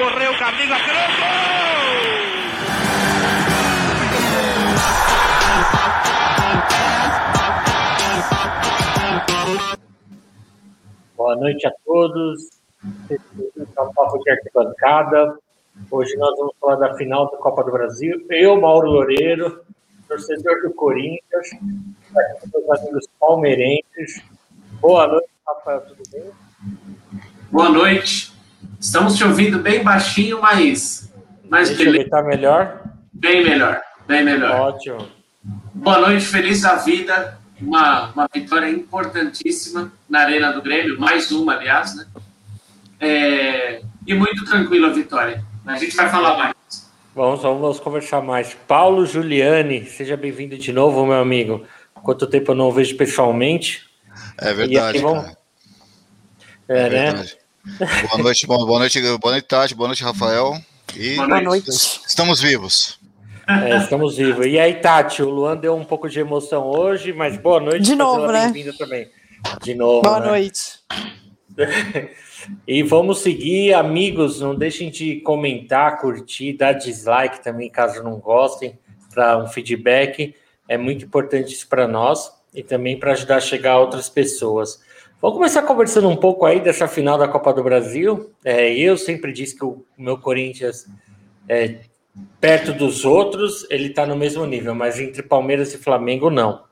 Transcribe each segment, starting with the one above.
correu, Carlinhos, acreditou! Boa noite a todos. É um papo de arquibancada. Hoje nós vamos falar da final da Copa do Brasil. Eu, Mauro Loureiro, torcedor do Corinthians, aqui com meus amigos palmeirenses. Boa noite, Rafael, tudo bem? Boa noite. Estamos te ouvindo bem baixinho, mas. mas Deixa eu ver, tá melhor? Bem melhor, bem melhor. Ótimo. Boa noite, feliz da vida. Uma, uma vitória importantíssima na Arena do Grêmio, mais uma, aliás, né? É, e muito tranquila a vitória. A gente vai falar mais. Vamos, vamos conversar mais. Paulo Giuliani, seja bem-vindo de novo, meu amigo. Quanto tempo eu não vejo pessoalmente. É verdade. Vamos... É, é, né? Verdade. Boa noite, boa, boa noite, boa noite, Tati, boa noite, Rafael. E boa noite. Estamos vivos. É, estamos vivos. E aí, Tati, o Luan deu um pouco de emoção hoje, mas boa noite. De novo, né? Bem-vinda também. De novo. Boa né? noite. e vamos seguir, amigos. Não deixem de comentar, curtir, dar dislike também, caso não gostem, para um feedback. É muito importante isso para nós e também para ajudar a chegar a outras pessoas. Vamos começar conversando um pouco aí dessa final da Copa do Brasil. É, eu sempre disse que o meu Corinthians é, perto dos outros, ele está no mesmo nível, mas entre Palmeiras e Flamengo, não.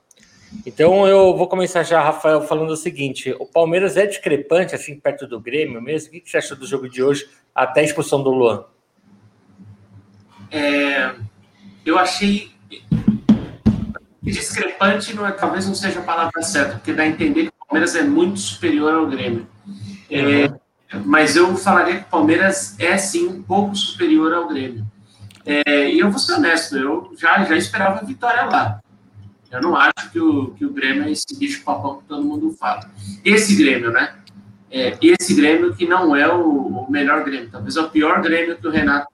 Então eu vou começar já, Rafael, falando o seguinte: o Palmeiras é discrepante, assim, perto do Grêmio mesmo. O que você achou do jogo de hoje, até a expulsão do Luan? É, eu achei. Discrepante não é, talvez não seja a palavra certa, porque dá a entender que Palmeiras é muito superior ao Grêmio. É, mas eu falaria que o Palmeiras é sim um pouco superior ao Grêmio. É, e eu vou ser honesto, eu já, já esperava vitória lá. Eu não acho que o, que o Grêmio é esse bicho papão que todo mundo fala. Esse Grêmio, né? É, esse Grêmio que não é o, o, melhor Grêmio, talvez é o pior Grêmio que o Renato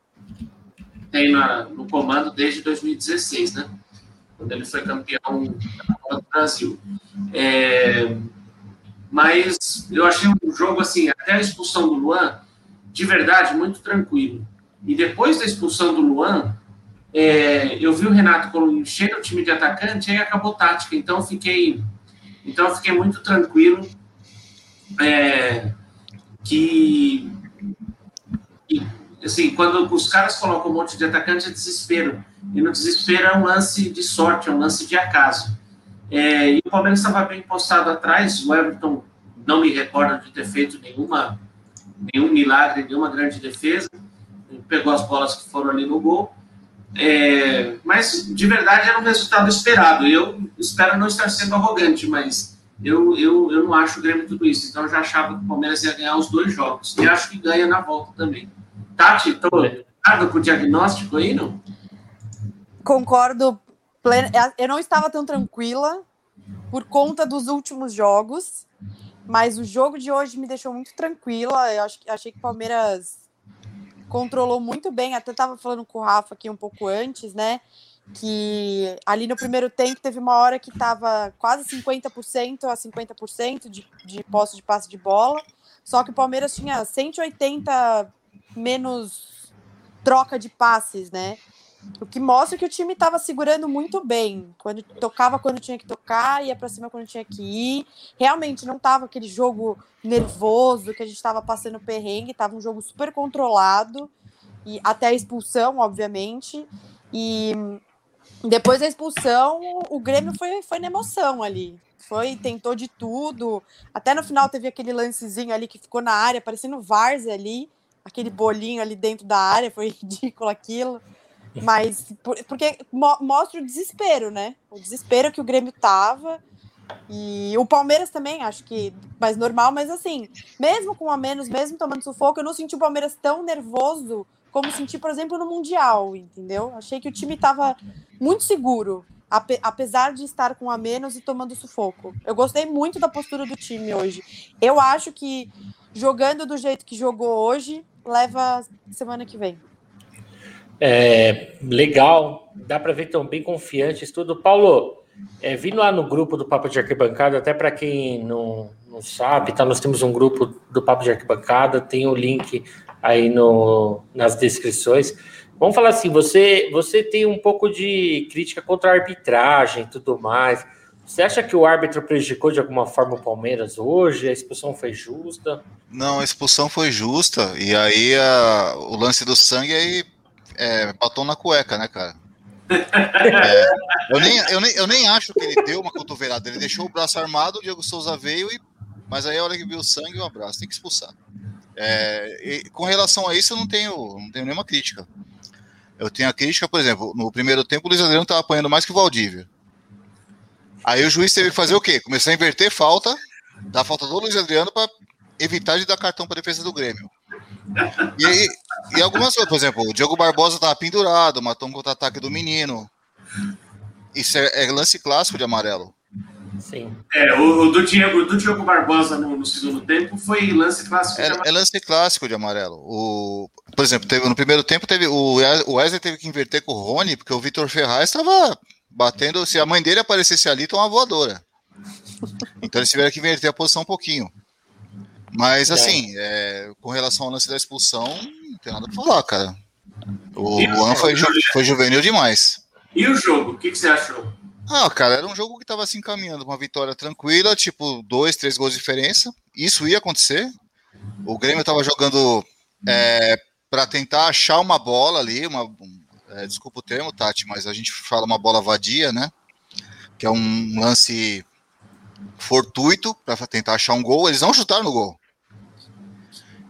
tem na, no comando desde 2016, né? Quando ele foi campeão da Copa do Brasil. É, mas eu achei um jogo assim, até a expulsão do Luan, de verdade, muito tranquilo. E depois da expulsão do Luan, é, eu vi o Renato encher o time de atacante e acabou tática. Então fiquei, então fiquei muito tranquilo é, que, que, assim, quando os caras colocam um monte de atacante é desespero. E no desespero é um lance de sorte, é um lance de acaso. É, e o Palmeiras estava bem postado atrás. O Everton não me recordo de ter feito nenhuma, nenhum milagre, nenhuma grande defesa pegou as bolas que foram ali no gol. É, mas de verdade era um resultado esperado. Eu espero não estar sendo arrogante, mas eu, eu, eu não acho o Grêmio tudo isso. Então eu já achava que o Palmeiras ia ganhar os dois jogos. E acho que ganha na volta também. Tati, estou concordo com o diagnóstico aí, não? Concordo. Eu não estava tão tranquila por conta dos últimos jogos, mas o jogo de hoje me deixou muito tranquila. Eu acho, achei que o Palmeiras controlou muito bem. Até estava falando com o Rafa aqui um pouco antes, né? Que ali no primeiro tempo teve uma hora que estava quase 50% a 50% de, de posse de passe de bola. Só que o Palmeiras tinha 180 menos troca de passes, né? O que mostra que o time estava segurando muito bem. Quando tocava quando tinha que tocar, ia para cima quando tinha que ir. Realmente não estava aquele jogo nervoso que a gente estava passando perrengue, estava um jogo super controlado e até a expulsão, obviamente. E depois da expulsão, o Grêmio foi, foi na emoção ali. Foi, tentou de tudo. Até no final teve aquele lancezinho ali que ficou na área, parecendo Varze ali, aquele bolinho ali dentro da área, foi ridículo aquilo. Mas porque mostra o desespero, né? O desespero que o Grêmio tava. E o Palmeiras também, acho que mais normal, mas assim, mesmo com a menos, mesmo tomando sufoco, eu não senti o Palmeiras tão nervoso como senti, por exemplo, no Mundial, entendeu? Achei que o time estava muito seguro, apesar de estar com a menos e tomando sufoco. Eu gostei muito da postura do time hoje. Eu acho que jogando do jeito que jogou hoje, leva semana que vem. É, legal, dá para ver tão bem confiantes tudo. Paulo, é, vindo lá no grupo do Papo de Arquibancada, até para quem não, não sabe, tá, nós temos um grupo do Papo de Arquibancada, tem o link aí no, nas descrições. Vamos falar assim, você, você tem um pouco de crítica contra a arbitragem e tudo mais. Você acha que o árbitro prejudicou de alguma forma o Palmeiras hoje? A expulsão foi justa? Não, a expulsão foi justa. E aí a, o lance do sangue aí é, batom na cueca, né, cara? É, eu, nem, eu, nem, eu nem acho que ele deu uma cotovelada. Ele deixou o braço armado, o Diego Souza veio, e, mas aí a hora que viu o sangue, um abraço, tem que expulsar. É, com relação a isso, eu não tenho, não tenho nenhuma crítica. Eu tenho a crítica, por exemplo, no primeiro tempo o Luiz Adriano estava apanhando mais que o Valdívia. Aí o juiz teve que fazer o quê? Começar a inverter falta, dar falta do Luiz Adriano para evitar de dar cartão para defesa do Grêmio. E, e algumas coisas, por exemplo, o Diogo Barbosa estava pendurado, matou um contra-ataque do menino. Isso é, é, lance clássico de amarelo. Sim. É, o, o do, Diego, do Diogo Barbosa no, no segundo tempo foi lance clássico é, é, lance clássico de amarelo. O, por exemplo, teve, no primeiro tempo teve o, o Wesley teve que inverter com o Rony, porque o Vitor Ferraz estava batendo. Se a mãe dele aparecesse ali, tá uma voadora. Então eles tiveram que inverter a posição um pouquinho. Mas é. assim, é, com relação ao lance da expulsão, não tem nada pra falar, cara. O Luan foi, ju foi juvenil demais. E o jogo? O que, que, você achou? Ah, cara, era um jogo que tava se encaminhando, uma vitória tranquila, tipo, dois, três gols de diferença. Isso ia acontecer. O Grêmio tava jogando é, para tentar achar uma bola ali, uma, é, desculpa o termo, Tati, mas a gente fala uma bola vadia, né? Que é um lance fortuito para tentar achar um gol. Eles não chutaram no gol.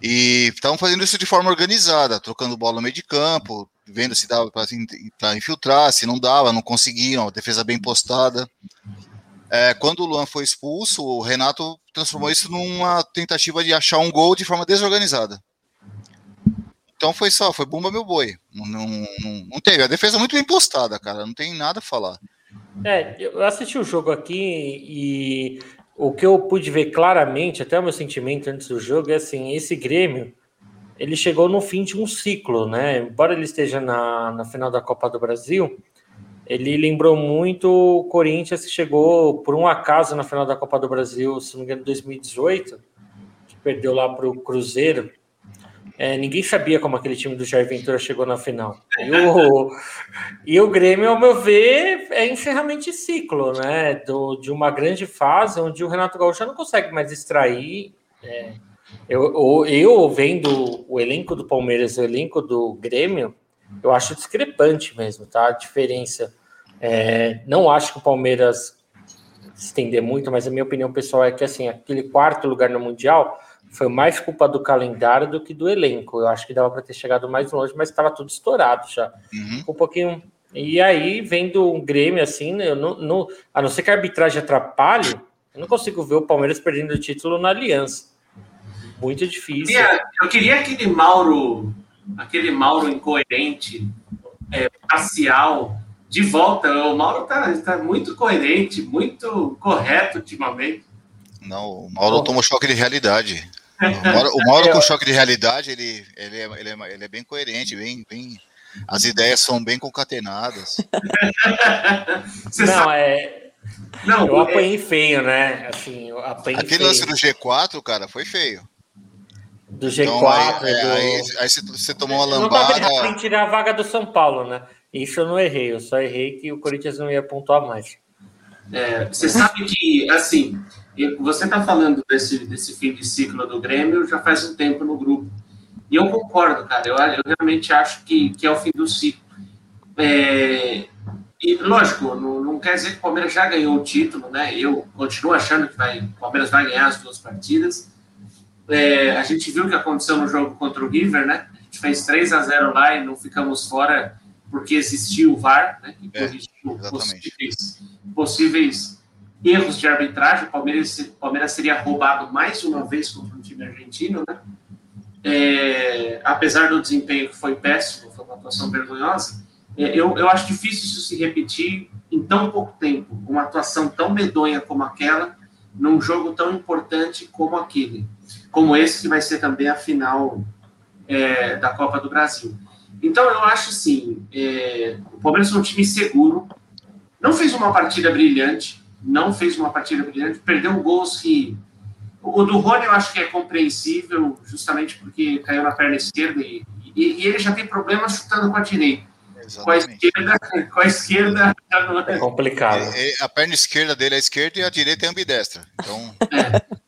E estavam fazendo isso de forma organizada, trocando bola no meio de campo, vendo se dava para infiltrar, se não dava, não conseguiam, defesa bem postada. É, quando o Luan foi expulso, o Renato transformou isso numa tentativa de achar um gol de forma desorganizada. Então foi só, foi bomba meu boi. Não, não, não, teve. A defesa muito bem postada, cara. Não tem nada a falar. É, eu assisti o jogo aqui e o que eu pude ver claramente, até o meu sentimento antes do jogo, é assim: esse Grêmio ele chegou no fim de um ciclo, né? Embora ele esteja na, na final da Copa do Brasil, ele lembrou muito o Corinthians que chegou por um acaso na final da Copa do Brasil, se não me engano, 2018, que perdeu lá para o Cruzeiro é, ninguém sabia como aquele time do Jair Ventura chegou na final. E o, e o Grêmio, ao meu ver, é encerramento de ciclo, né? Do, de uma grande fase onde o Renato Gaúcho já não consegue mais extrair. É, eu, eu, vendo o elenco do Palmeiras o elenco do Grêmio, eu acho discrepante mesmo, tá? A diferença. É, não acho que o Palmeiras estender muito, mas a minha opinião pessoal é que assim, aquele quarto lugar no Mundial foi mais culpa do calendário do que do elenco. Eu acho que dava para ter chegado mais longe, mas estava tudo estourado já. Uhum. Um pouquinho. E aí, vendo um Grêmio assim, né, eu não, não, a não ser que a arbitragem atrapalhe, eu não consigo ver o Palmeiras perdendo o título na Aliança. Muito difícil. Eu queria, eu queria aquele Mauro, aquele Mauro incoerente, é, parcial, de volta. O Mauro está tá muito coerente, muito correto ultimamente. Não, o Mauro tomou choque de realidade. O Mauro, o Mauro com choque de realidade, ele, ele, é, ele, é, ele é bem coerente, bem, bem, as ideias são bem concatenadas. Não, é. Não, eu apanhei feio, né? Assim, eu apanhei Aquele feio. lance do G4, cara, foi feio. Do G4. Então, aí, é, do... aí, aí, você, você tomou uma lambada. Não tava em tirar a vaga do São Paulo, né? Isso eu não errei, eu só errei que o Corinthians não ia pontuar mais. É, você sabe que, assim, você está falando desse, desse fim de ciclo do Grêmio já faz um tempo no grupo. E eu concordo, cara. Eu, eu realmente acho que, que é o fim do ciclo. É, e, lógico, não, não, quer dizer que o Palmeiras já ganhou o título, né? Eu continuo achando que vai, o Palmeiras vai ganhar as duas partidas. É, a gente viu o que aconteceu no jogo contra o River, né? A gente fez 3 a 0 lá e não ficamos fora porque existiu o VAR, né? Que é, possíveis, possíveis erros de arbitragem, o Palmeiras, o Palmeiras seria roubado mais uma vez contra o time argentino, né? É, apesar do desempenho que foi péssimo, foi uma atuação vergonhosa, é, eu, eu acho difícil isso se repetir em tão pouco tempo, uma atuação tão medonha como aquela, num jogo tão importante como aquele, como esse que vai ser também a final é, da Copa do Brasil. Então eu acho assim, é, o Palmeiras é um time seguro, não fez uma partida brilhante, não fez uma partida brilhante, perdeu gols que O do Rony eu acho que é compreensível, justamente porque caiu na perna esquerda e, e, e ele já tem problemas chutando com a direita. Com a esquerda, com a esquerda é complicado. É, é, a perna esquerda dele é esquerda e a direita é ambidestra. Então.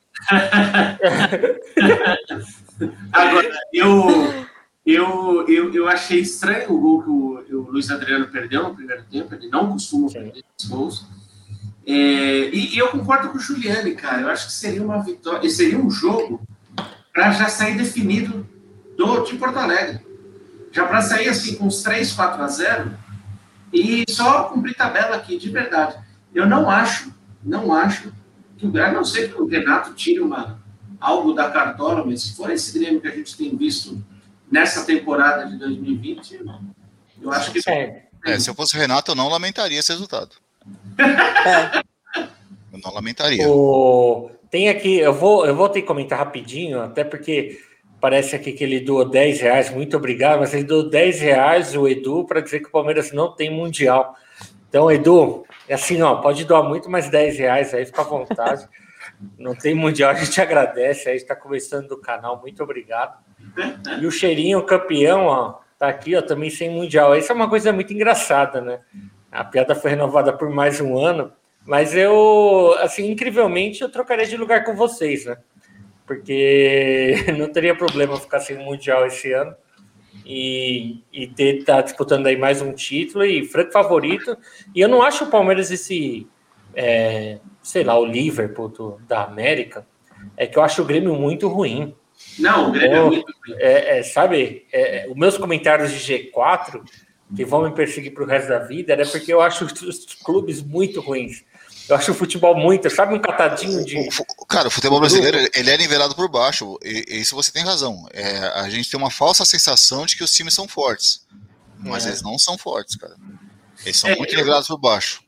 Agora, eu, eu, eu, eu achei estranho o gol que o, o Luiz Adriano perdeu no primeiro tempo. Ele não costuma Sim. perder os gols. É, e, e, eu concordo com o Juliane, cara. Eu acho que seria uma vitória, seria um jogo para já sair definido do, de Porto Alegre. Já para sair assim com uns 3, 4 a 0 e só cumprir tabela aqui, de verdade. Eu não acho, não acho que o a não ser que o Renato tire uma, algo da cartola, mas se for esse Grêmio que a gente tem visto nessa temporada de 2020, eu acho que. É. É, se eu fosse o Renato, eu não lamentaria esse resultado. É. Eu não lamentaria. O... Tem aqui, eu vou, eu vou ter que comentar rapidinho, até porque parece aqui que ele doou 10 reais, muito obrigado, mas ele doou 10 reais, o Edu, para dizer que o Palmeiras não tem Mundial. Então, Edu, é assim, ó, pode doar muito mais 10 reais aí, fica à vontade. Não tem mundial, a gente agradece. Aí está começando do canal, muito obrigado. E o cheirinho campeão, ó, tá aqui, ó, também sem mundial. Isso é uma coisa muito engraçada, né? A piada foi renovada por mais um ano, mas eu, assim, incrivelmente, eu trocaria de lugar com vocês, né? Porque não teria problema ficar sem mundial esse ano e, e ter tá disputando aí mais um título e franco favorito. E eu não acho o Palmeiras esse é, sei lá, o Liverpool do, da América, é que eu acho o Grêmio muito ruim. Não, o Grêmio é muito ruim. É, é, sabe, é, os meus comentários de G4, que vão me perseguir para o resto da vida, é porque eu acho os clubes muito ruins. Eu acho o futebol muito, sabe, um catadinho de. Cara, o futebol brasileiro ele é nivelado por baixo. E, isso você tem razão. É, a gente tem uma falsa sensação de que os times são fortes. Mas é. eles não são fortes, cara. Eles são é, muito nivelados por baixo.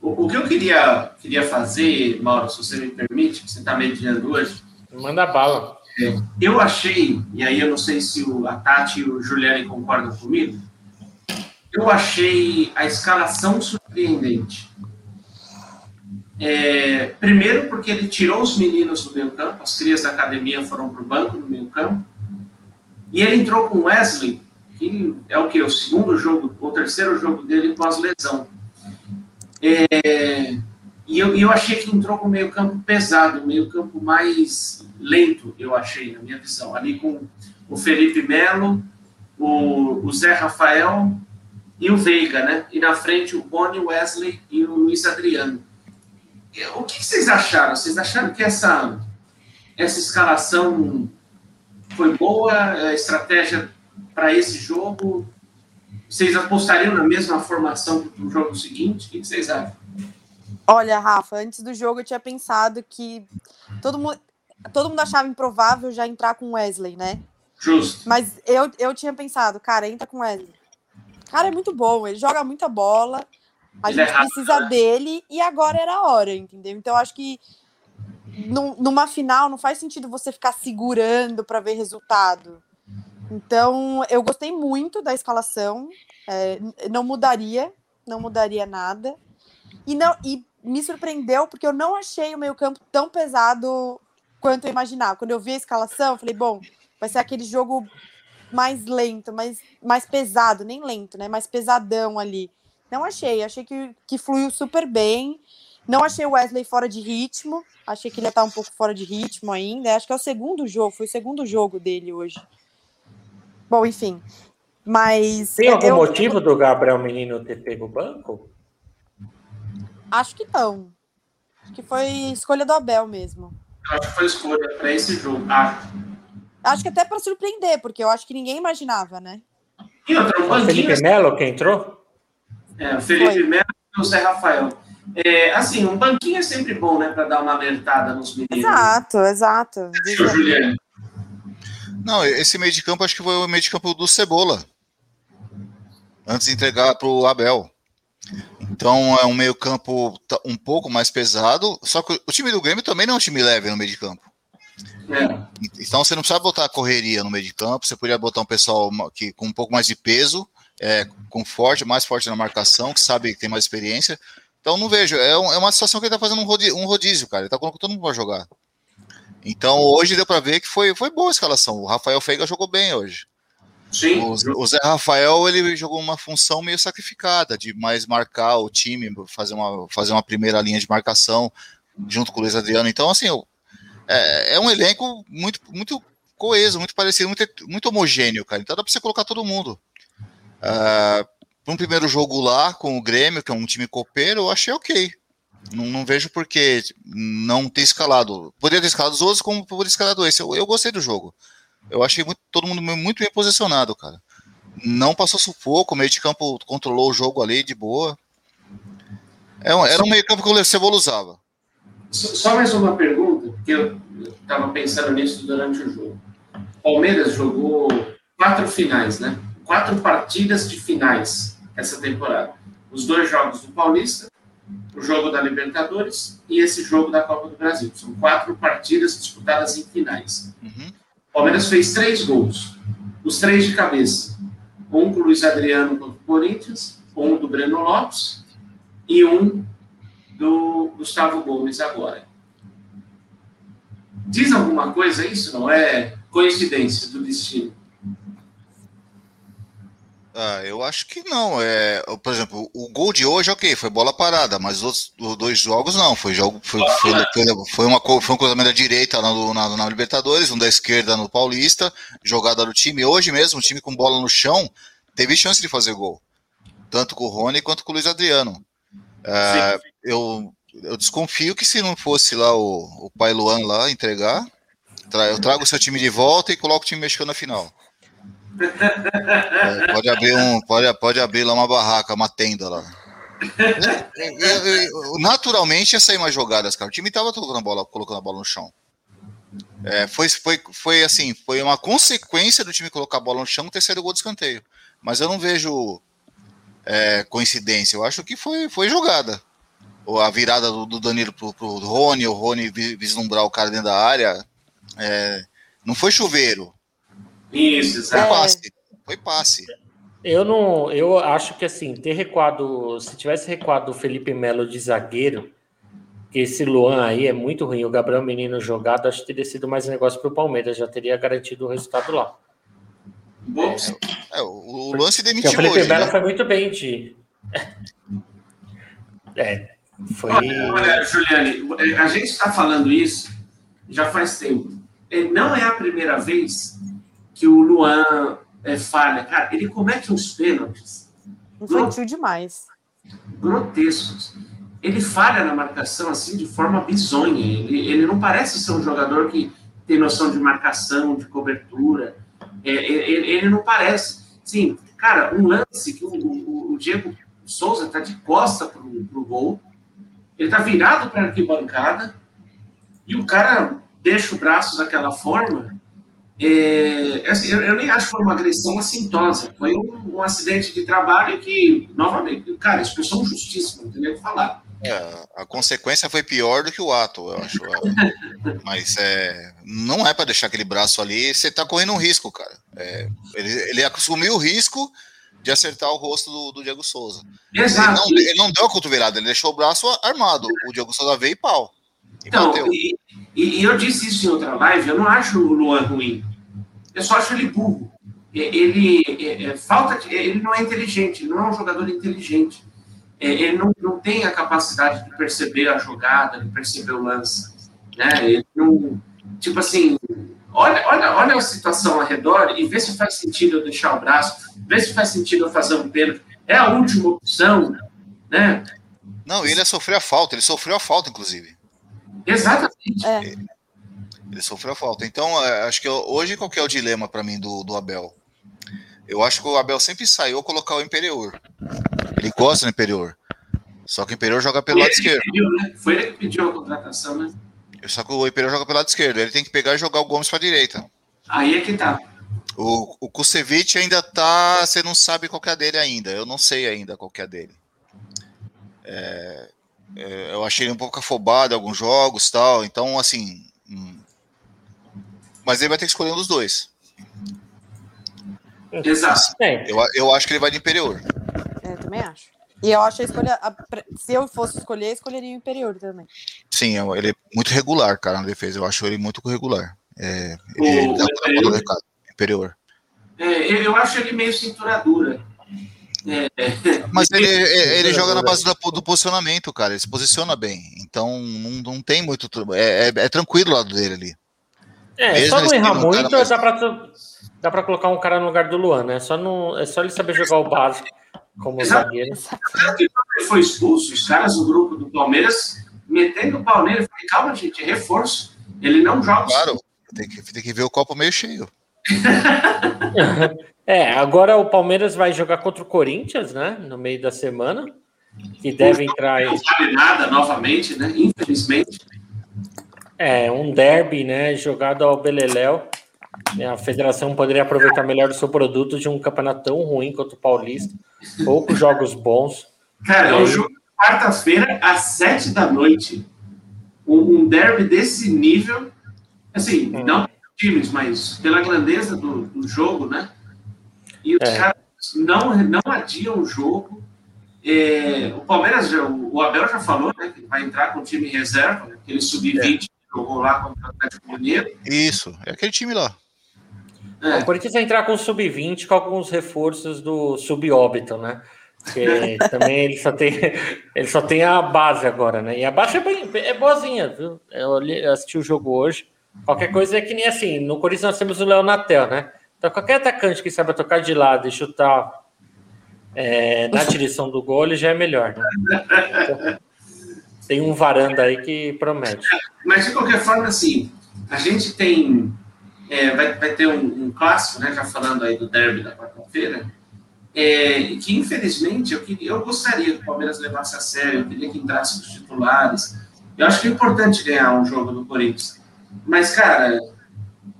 O, o, que eu queria, queria fazer, Mauro, se você me permite, que você está mediando hoje. Manda bala. É, eu achei, e aí eu não sei se o, a Tati e o Juliane concordam comigo, eu achei a escalação surpreendente. É, primeiro, porque ele tirou os meninos do meio campo, as crias da academia foram para o banco no meio campo, e ele entrou com Wesley, que é o que? O segundo jogo, o terceiro jogo dele pós-lesão. É, e eu, eu achei que entrou com meio campo pesado, meio campo mais lento, eu achei, na minha visão. Ali com o Felipe Melo, o, o Zé Rafael e o Veiga, né? E na frente o Boni, o Wesley e o Luiz Adriano. O que vocês acharam? Vocês acharam que essa, essa escalação foi boa? A estratégia para esse jogo? Vocês apostariam na mesma formação do jogo seguinte? O que vocês acham? Olha, Rafa, antes do jogo eu tinha pensado que todo mundo, todo mundo achava improvável já entrar com Wesley, né? Justo. Mas eu, eu tinha pensado, cara, entra com Wesley. Cara, é muito bom, ele joga muita bola, a ele é gente é precisa né? dele e agora era a hora, entendeu? Então acho que numa final não faz sentido você ficar segurando para ver resultado. Então, eu gostei muito da escalação, é, não mudaria, não mudaria nada. E, não, e me surpreendeu porque eu não achei o meio-campo tão pesado quanto eu imaginava. Quando eu vi a escalação, eu falei, bom, vai ser aquele jogo mais lento, mais, mais pesado, nem lento, né? Mais pesadão ali. Não achei, achei que, que fluiu super bem. Não achei o Wesley fora de ritmo, achei que ele ia estar um pouco fora de ritmo ainda. Acho que é o segundo jogo, foi o segundo jogo dele hoje. Bom, enfim. Mas. Tem algum eu, motivo do Gabriel Menino ter pego o banco? Acho que não. Acho que foi escolha do Abel mesmo. Acho que foi escolha para esse jogo. Ah. Acho que até para surpreender, porque eu acho que ninguém imaginava, né? E outra, o Felipe Melo que entrou? É, o Felipe foi. Melo e o Zé Rafael. É, assim, um banquinho é sempre bom, né, para dar uma alertada nos meninos. Exato, exato. Juliano. Não, esse meio de campo acho que foi o meio de campo do Cebola. Antes de entregar para o Abel. Então é um meio campo um pouco mais pesado. Só que o time do Grêmio também não é um time leve no meio de campo. É. Então você não precisa botar correria no meio de campo. Você poderia botar um pessoal que, com um pouco mais de peso, é, com forte, mais forte na marcação, que sabe que tem mais experiência. Então não vejo. É, um, é uma situação que ele está fazendo um rodízio, um rodízio, cara. Ele está colocando todo mundo para jogar. Então hoje deu para ver que foi, foi boa a escalação. O Rafael Feiga jogou bem hoje. Sim. O, o Zé Rafael ele jogou uma função meio sacrificada, de mais marcar o time, fazer uma, fazer uma primeira linha de marcação junto com o Luiz Adriano. Então, assim, é, é um elenco muito, muito coeso, muito parecido, muito, muito homogêneo, cara. Então dá para você colocar todo mundo. Uh, um primeiro jogo lá com o Grêmio, que é um time copeiro, eu achei ok. Não, não vejo por que não ter escalado. Poderia ter escalado os outros, como poderia ter escalado esse. Eu, eu gostei do jogo. Eu achei muito, todo mundo muito bem posicionado, cara. Não passou sufoco, o meio de campo controlou o jogo ali de boa. É um, era um meio campo que o Cebola usava. Só mais uma pergunta, porque eu estava pensando nisso durante o jogo. Palmeiras jogou quatro finais, né? Quatro partidas de finais essa temporada. Os dois jogos do Paulista, o jogo da Libertadores e esse jogo da Copa do Brasil. São quatro partidas disputadas em finais. Uhum. O Palmeiras fez três gols, os três de cabeça. Um com o Luiz Adriano contra o Corinthians, um do Breno Lopes e um do Gustavo Gomes agora. Diz alguma coisa isso? Não é coincidência do destino? Ah, eu acho que não. É, por exemplo, o gol de hoje, ok, foi bola parada, mas os, os dois jogos não. Foi jogo, foi, foi, foi, foi, uma, foi um cruzamento da direita na, na, na, Libertadores, um da esquerda no Paulista, jogada do time. Hoje mesmo, o time com bola no chão teve chance de fazer gol, tanto com o Rony quanto com o Luiz Adriano. É, eu, eu desconfio que se não fosse lá o, o pai Luan lá entregar, eu trago o seu time de volta e coloco o time mexicano na final. É, pode abrir um, pode, pode abrir lá uma barraca, uma tenda lá. naturalmente ia sair mais jogadas, cara. O time tava colocando a bola, colocando a bola no chão. É, foi, foi, foi assim, foi uma consequência do time colocar a bola no chão ter saído gol de escanteio. Mas eu não vejo é, coincidência. Eu acho que foi, foi jogada. A virada do, do Danilo pro, pro Rony, o Rony vislumbrar o cara dentro da área. É, não foi chuveiro. Isso, exato. Foi passe. Foi passe. Eu não, eu acho que assim, ter recuado, se tivesse recuado o Felipe Melo de zagueiro, esse Luan aí é muito ruim. O Gabriel Menino jogado, acho que teria sido mais um negócio para o Palmeiras, já teria garantido o resultado lá. É, é, o Luan se demitiu. O Felipe hoje, Melo né? foi muito bem de. É, foi. Olha, olha, Juliane, a gente está falando isso já faz tempo. Não é a primeira vez que o Luan é, falha. Cara, ele comete uns pênaltis. Infantil demais. Grotescos. Ele falha na marcação assim de forma bizonha. Ele, ele não parece ser um jogador que tem noção de marcação, de cobertura. É, ele, ele, não parece. Sim, cara, um lance que o, o, o Diego Souza tá de costa pro, pro gol. Ele tá virado para arquibancada e o cara deixa o braço daquela forma é, assim, eu, eu, nem acho que foi uma agressão assintosa. Foi um, um, acidente de trabalho que, novamente, cara, expressão justíssima, não tem nem o que falar. É, a consequência foi pior do que o ato, eu acho. Mas é, não é para deixar aquele braço ali, você tá correndo um risco, cara. É, ele, ele assumiu o risco de acertar o rosto do, do Diego Souza. Exato. Ele não, ele não, deu a cotovelada, ele deixou o braço armado. O Diego Souza veio e pau. E então, e, e, eu disse isso em outra live, eu não acho o Luan ruim. Eu só acho ele burro. Ele, é, é, falta, ele não é inteligente, ele não é um jogador inteligente. É, ele não, não tem a capacidade de perceber a jogada, de perceber o lance. Né? Ele não, tipo assim, olha, olha, olha a situação ao redor e vê se faz sentido eu deixar o braço, vê se faz sentido eu fazer um pênalti. É a última opção, né? Não, ele sofreu a falta, ele sofreu a falta, inclusive. Exatamente. É. Ele sofreu falta. Então, é, acho que hoje qual que é o dilema para mim do, do Abel? Eu acho que o Abel sempre saiu colocar o Imperior. Ele gosta do Imperior. Só que o Imperior joga pelo Foi lado esquerdo. pediu, né? Foi ele que pediu a contratação, né? Só que o Imperior joga pelo lado esquerdo. Ele tem que pegar e jogar o Gomes para direita. Aí é que tá. O, o Kusevich ainda tá. Você não sabe qual que é a dele ainda. Eu não sei ainda qual que é a dele. É, é, eu achei ele um pouco afobado em alguns jogos tal. Então, assim. hum, Mas ele vai ter que escolher um dos dois. Exato. É, Eu, eu acho que ele vai de Imperior. É, também acho. E eu acho a escolha. a se eu fosse escolher, escolheria o Imperior também. assim, ele é muito regular, cara, na defesa. Eu acho ele muito regular. É, O- ele dá o conta Imperiur? do recado. Imperior. É, eu acho ele meio cinturadura. Mas ele, ele, Sim, joga na é base do posicionamento, cara. Ele se posiciona bem. Então não, não tem muito. É, é, é tranquilo o lado dele ali. É, Mesmo só não errar muito, mais- dá pra, dá pra colocar um cara no lugar do Luan, né? Só não, é só ele saber jogar o básico como Exato. zagueiro. Ele foi expulso, os caras do grupo do Palmeiras metendo o pau nele. Eu falei, calma, gente, é reforço. Ele não joga. Claro, tem que, tem que ver o copo meio cheio. É, agora o Palmeiras vai jogar contra o Corinthians, né? No meio da semana. Que deve entrar aí. Não vale nada novamente, né? Infelizmente. É, um derby, né? Jogado ao Beleléu. É, A federação poderia aproveitar melhor o seu produto de um campeonato tão ruim quanto o Paulista. Poucos jogos bons. Cara, é um jogo de quarta-feira, às sete da noite. Um, derby desse nível. Assim, Hum. não times, mas pela grandeza do, do jogo, né? E os É. caras não, não adiam o jogo. É, o Palmeiras, já- o Abel já falou, né? Que vai entrar com o time reserva, né, aquele sub-20 que jogou lá contra o Atlético Mineiro. Isso, é aquele time lá. É, O Corinthians vai entrar com o sub-20 com alguns reforços do sub-óbito, né? Porque também ele só, tem, ele só tem a base agora, né? E a base é, bem, é boazinha, viu? Eu assisti o jogo hoje. Qualquer coisa é que nem assim. No Corinthians nós temos o Léo Natel, né? Então qualquer atacante que saiba tocar de lado e chutar é, na direção do gol, ele já é melhor, né? Então, tem um varanda aí que promete. Mas, de qualquer forma, assim, a gente tem. é, vai, vai ter um, um clássico, né? Já falando aí do derby da quarta-feira. é, que, infelizmente, eu, queria, eu gostaria que o Palmeiras levasse a sério, eu queria que entrasse os titulares. Eu acho que é importante ganhar um jogo do Corinthians. Mas, cara,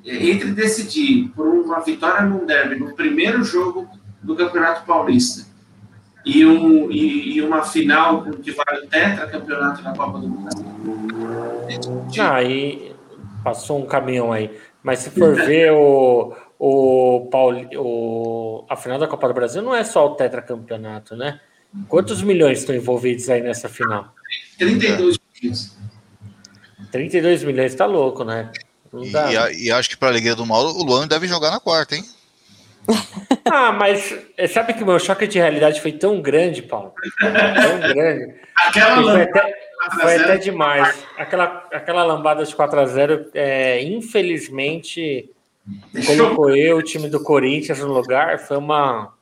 é, entre decidir por uma vitória num derby no primeiro jogo do Campeonato Paulista e, um, e, e uma final que vale o tetracampeonato na Copa do Mundo. Ah, aí passou um caminhão aí. Mas se for ver o, o, Pauli, o a final da Copa do Brasil, não é só o tetracampeonato, né? Quantos milhões estão envolvidos aí nessa final? 32 milhões. 32 milhões, tá louco, né? Não E, e e acho que para alegria do Mauro, o Luan deve jogar na quarta, hein? Ah, mas sabe que o meu choque de realidade foi tão grande, Paulo? Tão grande. Aquela que foi até, foi até demais. Aquela, aquela lambada de 4x0, é, infelizmente, colocou eu, o time do Corinthians no lugar. Foi uma.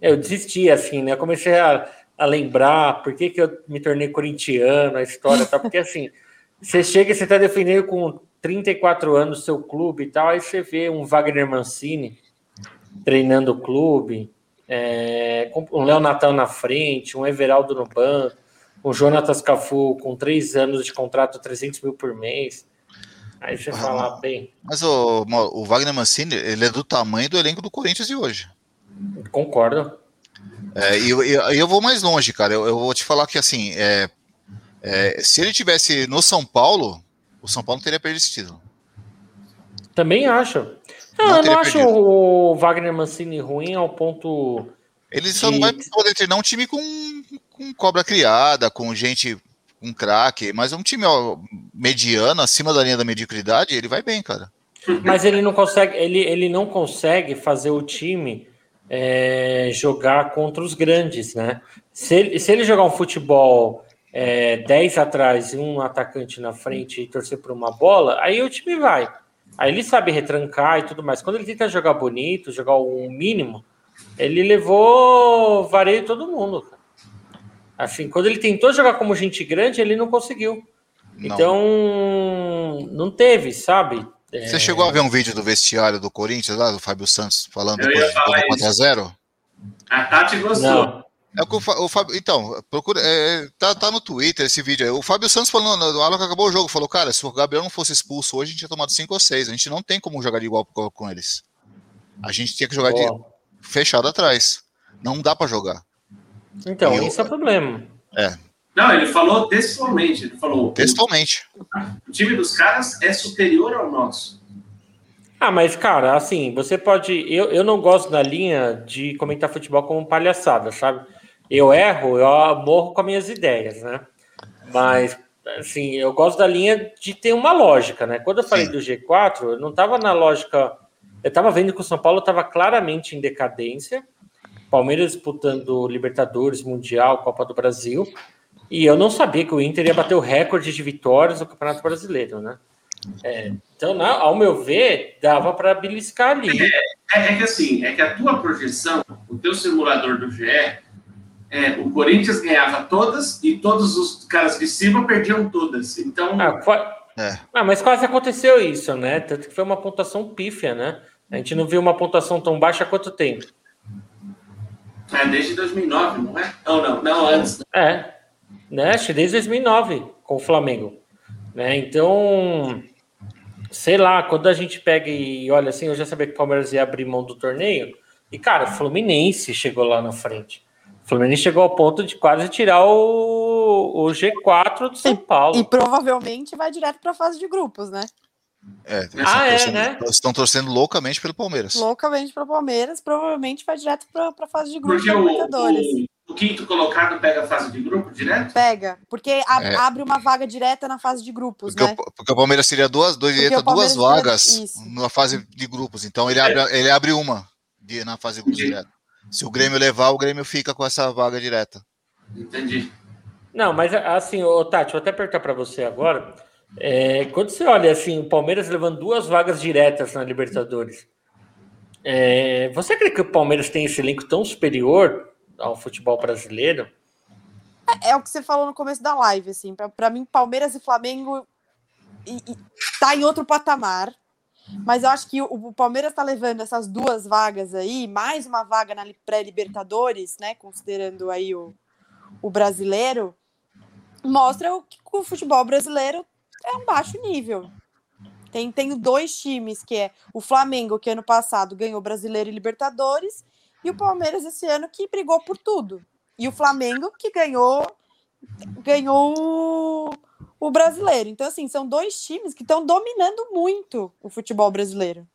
Eu desisti, assim, né? Eu comecei a, a lembrar por que, que eu me tornei corintiano, a história e tal, porque assim, você chega e você tá defendendo com 34 anos o seu clube e tal, aí você vê um Wagner Mancini treinando o clube, é, com um Léo Natal na frente, um Everaldo no banco, um Jonatas Cafu com três anos de contrato, 300 mil por mês. Aí você fala, bem, Mas o, o Wagner Mancini, ele é do tamanho do elenco do Corinthians de hoje. concordo. É, e eu, eu, eu vou mais longe, cara. Eu, eu vou te falar que, assim, é, é, se ele tivesse no São Paulo, o São Paulo teria perdido esse título. Também acho. Não, Não eu não acho perdido. o Wagner Mancini ruim ao ponto. Ele só E- não vai poder treinar um time com, com cobra criada, com gente, com craque, mas um time ó, mediano, acima da linha da mediocridade, ele vai bem, cara. Mas ele não consegue, ele, ele não consegue fazer o time é, jogar contra os grandes, né? Se ele, se ele jogar um futebol é, 10 atrás e um atacante na frente e torcer por uma bola, aí o time vai. Aí ele sabe retrancar e tudo mais. Quando ele tenta jogar bonito, jogar o mínimo, ele levou vareio todo mundo. cara. Assim, quando ele tentou jogar como gente grande, ele não conseguiu. Não. Então, não teve, sabe? É, Você chegou a ver um vídeo do vestiário do Corinthians, lá, do Fábio Santos, falando Eu depois do 4x0? A Tati gostou. Não. É o que o, Fa- o Fábio. Então, procura. é, tá, tá no Twitter esse vídeo aí. O Fábio Santos falando, na hora que acabou o jogo, falou: Cara, se o Gabriel não fosse expulso hoje, a gente tinha tomado 5 ou 6. A gente não tem como jogar de igual com, com eles. A gente tinha que jogar de Ó, fechado atrás. Não dá pra jogar. Então, Eu- esse é o problema. Não, ele falou textualmente. Ele falou: Textualmente. o time dos caras é superior ao nosso. Ah, mas, cara, assim, você pode. Eu, eu não gosto da linha de comentar futebol como palhaçada, sabe? Eu erro, eu morro com as minhas ideias, né? Mas assim, eu gosto da linha de ter uma lógica, né? Quando eu falei Sim. do G4, eu não estava na lógica. Eu estava vendo que o São Paulo estava claramente em decadência. Palmeiras disputando Libertadores, Mundial, Copa do Brasil. E eu não sabia que o Inter ia bater o recorde de vitórias no Campeonato Brasileiro, né? É, então, na- ao meu ver, dava para beliscar ali. É, é que assim, é que a tua projeção, o teu simulador do GE, é, o Corinthians ganhava todas e todos os caras de cima perdiam todas. Então, Ah, qua- É. Ah, mas quase aconteceu isso, né? Tanto que foi uma pontuação pífia, né? A gente não viu uma pontuação tão baixa há quanto tempo. é desde 2009, não é? Não, não, não, antes. É, né? Acho que desde 2009 com o Flamengo, né? Então, sei lá, quando a gente pega e olha assim, eu já sabia que o Palmeiras ia abrir mão do torneio e cara, o Fluminense chegou lá na frente. O Fluminense chegou ao ponto de quase tirar o, o G4 do São Paulo. E provavelmente vai direto para a fase de grupos, né? É, eles Ah, estão é, torcendo- né? estão torcendo loucamente pelo Palmeiras. Loucamente para o Palmeiras, provavelmente vai direto para a fase de grupos Porque da o, Libertadores. o, o quinto colocado pega a fase de grupo direto? Pega, porque a- É. abre uma vaga direta na fase de grupos, Porque, né? o, porque o Palmeiras seria duas, dois, Porque direito a o duas vagas seria- na fase de grupos. Então ele abre, ele abre uma de- na fase de grupos direto. Se o Grêmio levar, o Grêmio fica com essa vaga direta. Entendi. Não, mas assim, ô, Tati, vou até perguntar para você agora. É, quando você olha assim, o Palmeiras levando duas vagas diretas na Libertadores, é, você crê que o Palmeiras tem esse elenco tão superior ao futebol brasileiro? É o que você falou no começo da live, assim. Pra, pra mim, Palmeiras e Flamengo e, e tá em outro patamar. Mas eu acho que o, Palmeiras tá levando essas duas vagas aí, mais uma vaga na li- pré-Libertadores, né? Considerando aí o, o brasileiro, mostra o que o futebol brasileiro é um baixo nível. Tem, tem dois times, que é o Flamengo, que ano passado ganhou Brasileiro e Libertadores, e o Palmeiras esse ano que brigou por tudo. E o Flamengo que ganhou ganhou o, brasileiro. Então, assim, são dois times que estão dominando muito o futebol brasileiro.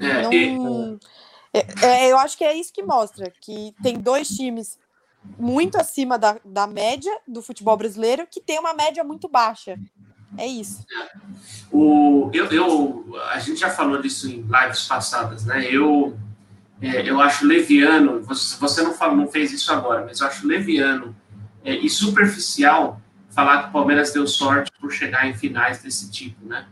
É, Não- e- é- é, eu acho que é isso que mostra que tem dois times muito acima da, da média do futebol brasileiro que tem uma média muito baixa. É isso. O, eu, eu, a gente já falou disso em lives passadas, né? Eu, é, eu acho leviano, você, você não, falou, não fez isso agora, mas eu acho leviano é, e superficial falar que o Palmeiras deu sorte por chegar em finais desse tipo, né?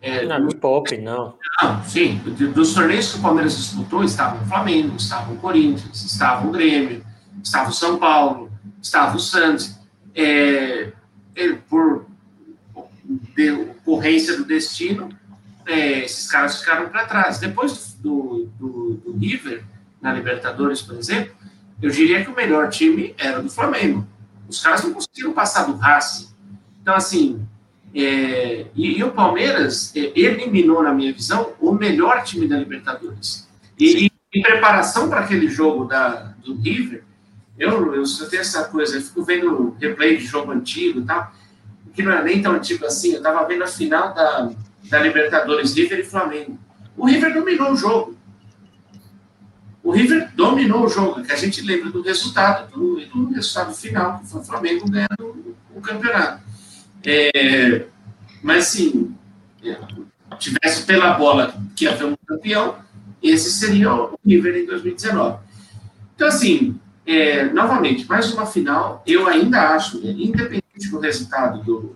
É, Não, me poupe, não. não, sim, do- dos torneios que o Palmeiras disputou, estava o Flamengo, estava o Corinthians, estava o Grêmio, estava o São Paulo, estava o Santos. É, é, por de- ocorrência do destino, é, esses caras ficaram para trás. Depois do, do, do River, na Libertadores, por exemplo, eu diria que o melhor time era o do Flamengo. Os caras não conseguiram passar do Racing. Então, assim, é, e, e o Palmeiras é, eliminou, na minha visão, o melhor time da Libertadores. E, e em preparação para aquele jogo da, do River, eu, eu, eu tenho essa coisa, eu fico vendo replay de jogo antigo e tal, que não era nem tão antigo assim, eu estava vendo a final da, da Libertadores, River e Flamengo. O River dominou o jogo. O River dominou o jogo, que a gente lembra do resultado, do, do resultado final, que foi o Flamengo ganhando o, campeonato. É, mas, assim, é, tivesse pela bola que ia ter um campeão, esse seria o River em 2019. Então, assim, é, novamente, mais uma final, eu ainda acho, é, independente do resultado do,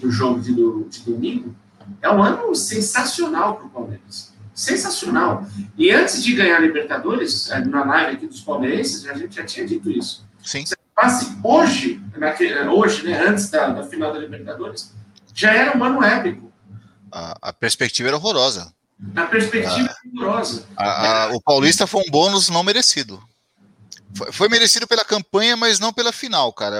do jogo de, do, de domingo, é um ano sensacional para o Palmeiras. Sensacional. E antes de ganhar a Libertadores, é, na live aqui dos palmeirenses, a gente já tinha dito isso. Sim. Passe hoje, naquele, hoje, né, antes da, da final da Libertadores, já era um ano épico. A, a perspectiva era horrorosa. A perspectiva rigorosa. A- a- o Paulista foi um bônus não merecido. Foi, foi merecido pela campanha, mas não pela final, cara.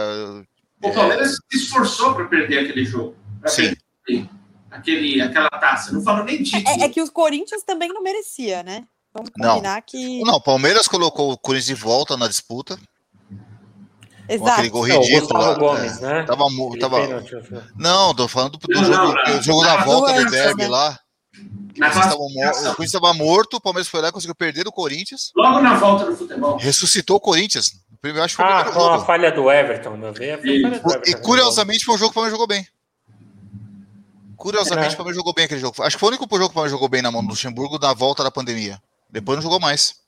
O Palmeiras se esforçou para perder aquele jogo. Sim. perder aquele, aquela taça. Não falo nem título. É, é que os Corinthians também não merecia, né? Vamos Não. combinar que. Não, o Palmeiras colocou o Corinthians de volta na disputa. Com Exato. aquele gol Não, o ridículo. Gustavo lá, Gomes, é. né? Tava, tava... falei. Não, tô falando do, do Não, jogo, não, do jogo da não, volta do derby né? lá. Na o Corinthians estava morto, o Palmeiras foi lá e conseguiu perder do Corinthians. Logo na volta do futebol. Ressuscitou o Corinthians. Primeiro, acho que foi o Ah, com a falha do Everton, meu ver. Do E Everton. curiosamente foi um jogo que o Palmeiras jogou bem. Curiosamente, É. o Palmeiras jogou bem aquele jogo. Acho que foi o único jogo que o Palmeiras jogou bem na mão do Luxemburgo na volta da pandemia. Depois não jogou mais.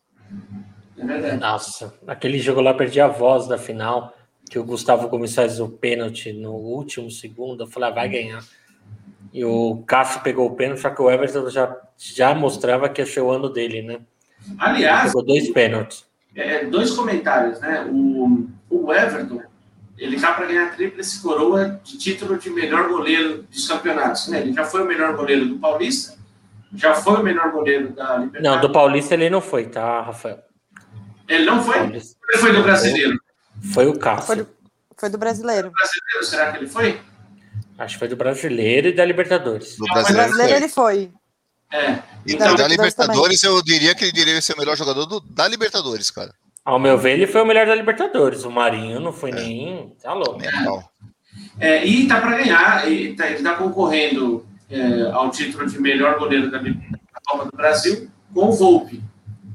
É verdade. Nossa, aquele jogo lá perdi a voz da final, que o Gustavo Gomes faz o pênalti no último segundo. Eu falei, ah, vai ganhar. E o Cássio pegou o pênalti, só que o Everton já, já mostrava que ia ser o ano dele, né? Aliás, Pegou dois pênaltis. é, dois comentários, né? O, o Everton, ele tá para ganhar a tríplice coroa de título de melhor goleiro dos campeonatos, né? Ele já foi o melhor goleiro do Paulista, já foi o melhor goleiro da Libertadores. Não, do Paulista ele não foi, tá, Rafael? Ele não foi? Paulista. Ele foi do brasileiro. Foi o Cássio. Foi do, foi do brasileiro. brasileiro, será que ele foi? Acho que foi do brasileiro e da Libertadores. Do brasileiro, brasileiro foi. ele foi. É. E Então, da Libertadores Libertadores, eu diria que ele deveria ser o melhor jogador do- da Libertadores, cara. Ao meu ver, ele foi o melhor da Libertadores. O Marinho não foi nem. Tá louco. É, e tá para ganhar, e tá- ele está concorrendo é, ao título de melhor goleiro da, Copa do Brasil com o Volpe.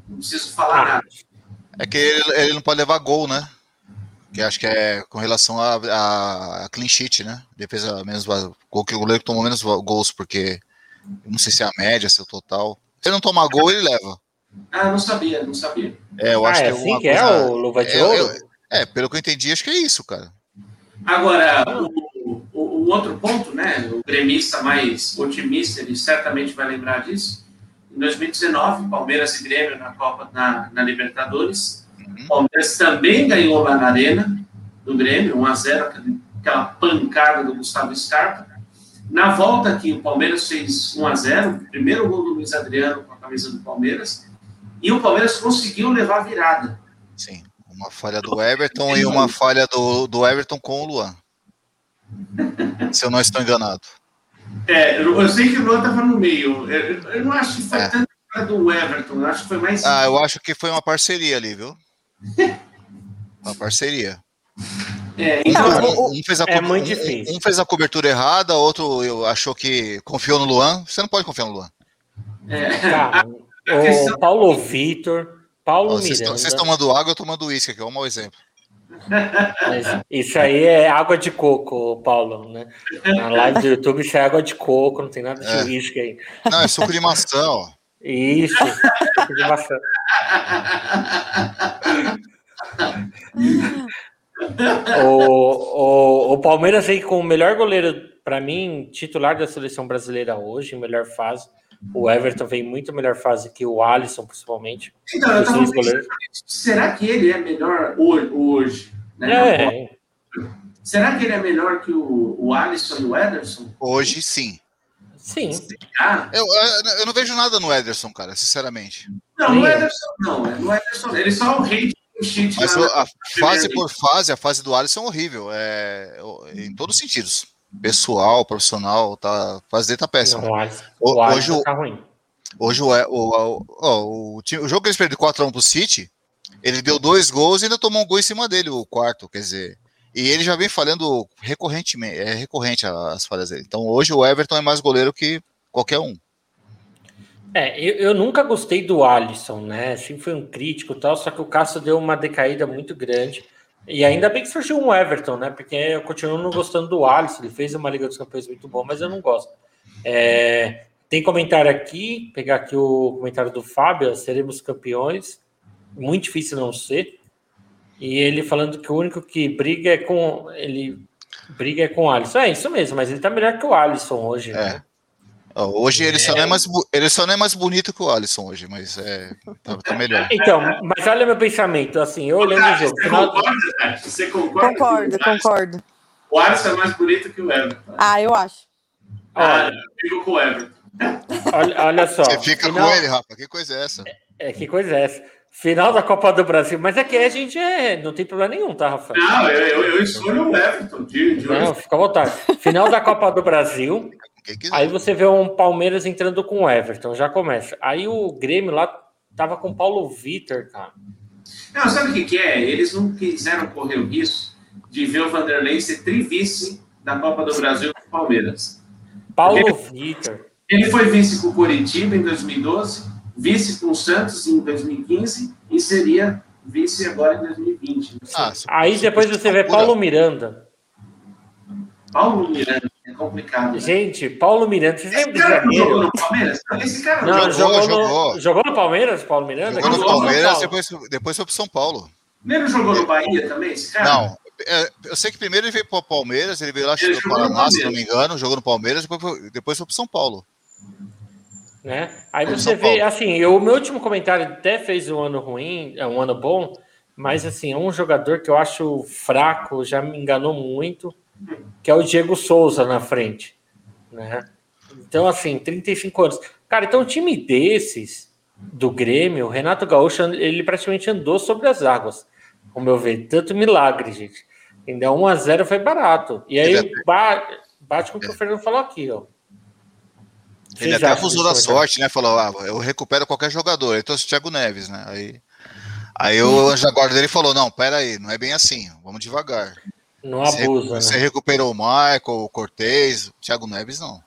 Não preciso falar Ah, nada. É que ele, ele não pode levar gol, né? Que acho que é com relação a, a, a clean sheet, né? Defesa menos gol que o goleiro tomou menos gols, porque não sei se é a média, se é o total. Se ele não tomar gol, ele leva. Ah, não sabia, não sabia. É, eu ah, acho é que é assim que é coisa- o Luva de É, eu- Ouro? É, pelo que eu entendi, acho que é isso, cara. Agora, o, o- o outro ponto, né? O gremista mais otimista, ele certamente vai lembrar disso. Em 2019, Palmeiras e Grêmio na Copa, na, na Libertadores. O Palmeiras também ganhou lá na Arena do Grêmio, 1x0, aquele- aquela pancada do Gustavo Scarpa. Na volta aqui, o Palmeiras fez 1x0, o primeiro gol do Luiz Adriano com a camisa do Palmeiras. E o Palmeiras conseguiu levar a virada. Sim. Uma falha do Everton e uma falha do, do Everton com o Luan. Se eu não estou enganado. É, eu sei que o Luan estava no meio. Eu, eu não acho que foi É. tanto a do Everton, eu acho que foi mais. Ah, eu acho que foi uma parceria ali, viu? Uma parceria. É, Um, então, um- um fez a é muito um- difícil. Um fez a cobertura errada, outro eu- achou que confiou no Luan. Você não pode confiar no Luan. é, questão- o Paulo Vitor, Paulo Vocês estão- Miranda. vocês tomando água, eu tomando uísque aqui, é um mau exemplo. Mas Isso aí é água de coco, Paulo, né? Na live do YouTube isso é água de coco, não tem nada de É. uísque aí. Não, é suco de maçã, ó. Isso, suco de maçã. O, o, o Palmeiras aí com o melhor goleiro, para mim, titular da seleção brasileira hoje, melhor fase. O Everton vem muito melhor fase que o Alisson, principalmente. então, eu tava pensando, será que ele é melhor ho- hoje? né? É, Será que ele é melhor que o, o Alisson e o Ederson? Hoje sim. sim. Eu, eu- eu não vejo nada no Ederson, cara, sinceramente. não, no. Ederson não. é No Ederson, ele só é o rei de cheat Mas na- a fase por fase, a fase do Alisson é horrível. É, em todos os sentidos. Pessoal, profissional, tá, a dele tá péssima. Não, o Alisson, O- Alisson hoje tá ruim. Hoje o, o, o, o, o jogo que eles perderam 4x1 pro City, ele deu dois gols e ainda tomou um gol em cima dele, o quarto, quer dizer. E ele já vem falhando recorrentemente, é recorrente as falhas dele. Então hoje o Everton é mais goleiro que qualquer um. É, eu, eu nunca gostei do Alisson, né? Sempre foi um crítico e tal, só que o Cássio deu uma decaída muito grande. E ainda bem que surgiu um Everton, né? Porque eu continuo não gostando do Alisson. Ele fez uma Liga dos Campeões muito boa, mas eu não gosto. É, tem comentário aqui, pegar aqui o comentário do Fábio, seremos campeões. Muito difícil não ser. E ele falando que o único que briga é com. Ele briga é com o Alisson. É isso mesmo, mas ele tá melhor que o Alisson hoje, né? Hoje ele, Só não é mais, bu- ele só não é mais bonito que o Alisson hoje, mas é, tá, tá melhor. Então, mas olha meu pensamento, assim, eu olhando o jogo. Você Final, concorda, Tati? Você concorda? Concordo, que o Alisson- concordo. O Alisson é mais bonito que o Everton. Ah, eu acho. Ah, olha, eu fico com o Everton. olha, olha só. Você fica final- com ele, Rafa. Que coisa é essa? É, que coisa é essa? Final da Copa do Brasil, mas aqui a gente é, não tem problema nenhum, tá, Rafael? Não, eu, eu, eu escolho o Everton. De, de Não, fica à vontade. Final da Copa do Brasil. Aí você vê um Palmeiras entrando com o Everton, já começa. Aí o Grêmio lá tava com o Paulo Vitor, cara. Não, sabe o que, que é? Eles não quiseram correr o risco de ver o Vanderlei ser trivice da Copa do Brasil com o Palmeiras. Paulo Vitor. Ele foi vice com o Coritiba em 2012, vice com o Santos em 2015 e seria vice agora em 2020. Ah, Aí depois você vê Paulo Miranda. Paulo Miranda, é complicado. Né? Gente, Paulo Miranda, vocês Esse lembram do jogou no Palmeiras? Esse cara não, jogou. jogou, jogou. No, jogou no Palmeiras, Paulo Miranda? Jogou no Palmeiras, depois, depois foi pro São Paulo. Não jogou no Bahia também, esse cara? Não, é, eu sei que primeiro ele veio para o Palmeiras, ele veio lá jogou no Paraná, se não me engano, jogou no Palmeiras, depois foi, depois foi pro São Paulo. né? Aí São você vê, Paulo. assim, eu- o meu último comentário até fez um ano ruim, é um ano bom, mas assim, é um jogador que eu acho fraco, já me enganou muito, que é o Diego Souza na frente, né? Então, assim, 35 anos. Cara, então um time desses do Grêmio, o Renato Gaúcho, ele praticamente andou sobre as águas, ao meu ver. Tanto milagre, gente. Ainda 1 a 0 foi barato. E aí Ele ba- bate com o que o Fernando falou aqui, ó. Ele Vocês até desse da sorte, né? Falou, ah, eu recupero qualquer jogador. Ele trouxe o Thiago Neves, né? Aí, aí o anjo da guarda dele falou, não, pera aí, não é bem assim, vamos devagar. Não Você, abusa, você né? recuperou o Michael, o Cortez, o Thiago Neves, não.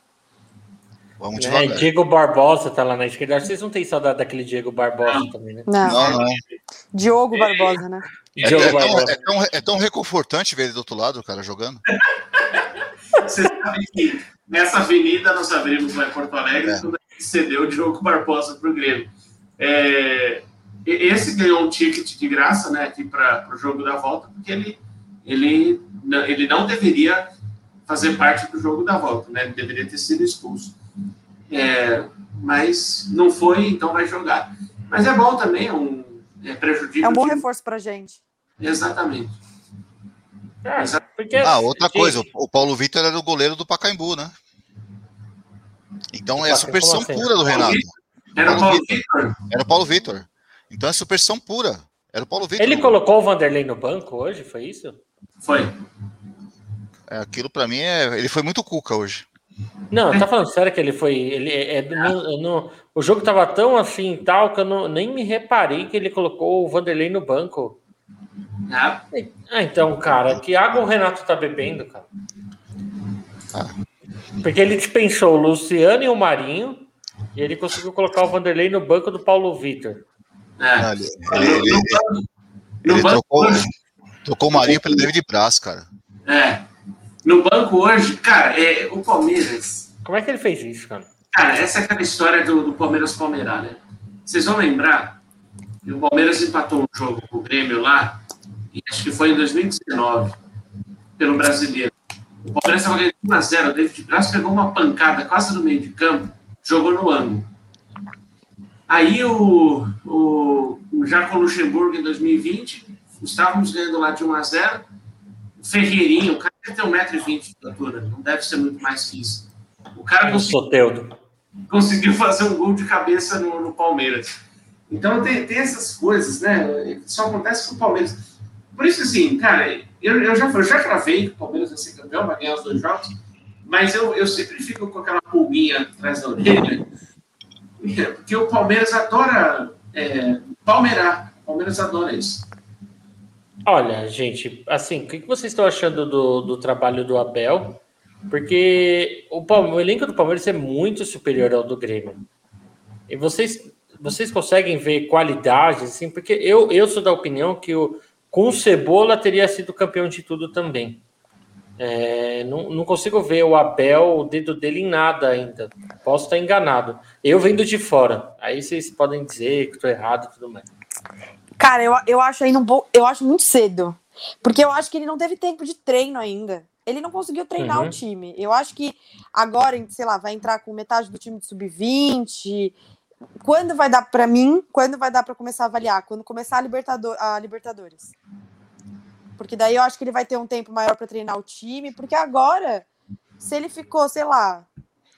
Vamos Né, devagar. Diego Barbosa tá lá na esquerda. Vocês não têm saudade daquele Diego Barbosa também, né? Não, Não, não. Diogo Barbosa, né? É, Diogo é tão, Barbosa. é tão- é tão reconfortante ver ele do outro lado, o cara, jogando. Você sabe que nessa avenida nós abrimos lá em Porto Alegre É. quando a gente cedeu o Diogo Barbosa para o Grêmio. É, esse ganhou um ticket de graça né, aqui para o jogo da volta, porque ele, ele, não- ele não deveria fazer parte do jogo da volta, né? ele deveria ter sido expulso. É, mas não foi, então vai jogar. Mas é bom também, é um é, prejudica É um bom reforço pra gente. Exatamente. É, porque, Ah, outra gente, coisa, o Paulo Vitor era o goleiro do Pacaembu, né? Então é Opa, superstição assim? pura do Renato. Era o Paulo Paulo Vitor. Era o Paulo Vitor. Então é superstição pura. Era o Paulo Vitor. Ele colocou o Vanderlei no banco hoje, foi isso? Foi. É, aquilo pra mim é. Ele foi muito cuca hoje. Não, tá falando sério que ele foi. Ele, é, é, no- no- o jogo tava tão assim tal que eu não, nem me reparei que ele colocou o Vanderlei no banco. Ah, Ah, então, cara, que água o Renato tá bebendo, cara? Porque ele dispensou o Luciano e o Marinho e ele conseguiu colocar o Vanderlei no banco do Paulo Vitor. é. Ele, No- ele, ele, no banco- no ele banco trocou, o Marinho pelo David Braz, cara. É. No banco hoje, cara, é, o Palmeiras. Como é que ele fez isso, cara? Cara, essa é aquela história do, do Palmeiras Palmeirar, né? Vocês vão lembrar que o Palmeiras empatou um jogo com o Grêmio lá, e acho que foi em 2019, pelo brasileiro. O Palmeiras estava ganhando 1x0, o David Braz pegou uma pancada quase no meio de campo, jogou no ângulo. Aí o, o, o já com o Luxemburgo em 2020, estávamos ganhando lá de 1x0. O Ferreirinho, o cara ter 1,20m de altura, não deve ser muito mais que isso. O cara conseguiu conseguiu fazer um gol de cabeça no, no Palmeiras. Então tem, tem essas coisas, né? Só acontece com o Palmeiras. Por isso, assim, cara, eu, eu, já, eu já cravei que o Palmeiras vai ser campeão, vai ganhar os dois jogos, mas eu, eu sempre fico com aquela pulguinha atrás da orelha, porque o Palmeiras adora é, palmeirar. O Palmeiras adora isso. Olha, gente, assim, o que vocês estão achando do, do trabalho do Abel? Porque o, o elenco do Palmeiras é muito superior ao do Grêmio. E vocês, vocês conseguem ver qualidades, assim, porque eu, eu sou da opinião que o, com o Cebola teria sido campeão de tudo também. É, não, não consigo ver o Abel, o dedo dele em nada ainda. Posso estar enganado. Eu vendo de fora. Aí vocês podem dizer que estou errado e tudo mais. Cara, eu, eu acho ainda um pouco. Eu acho muito cedo. Porque eu acho que ele não teve tempo de treino ainda. Ele não conseguiu treinar Uhum. o time. Eu acho que agora, sei lá, vai entrar com metade do time de sub-20. Quando vai dar pra mim? Quando vai dar pra começar a avaliar? Quando começar a, Libertador, a Libertadores. Porque daí eu acho que ele vai ter um tempo maior pra treinar o time. Porque agora, se ele ficou, sei lá,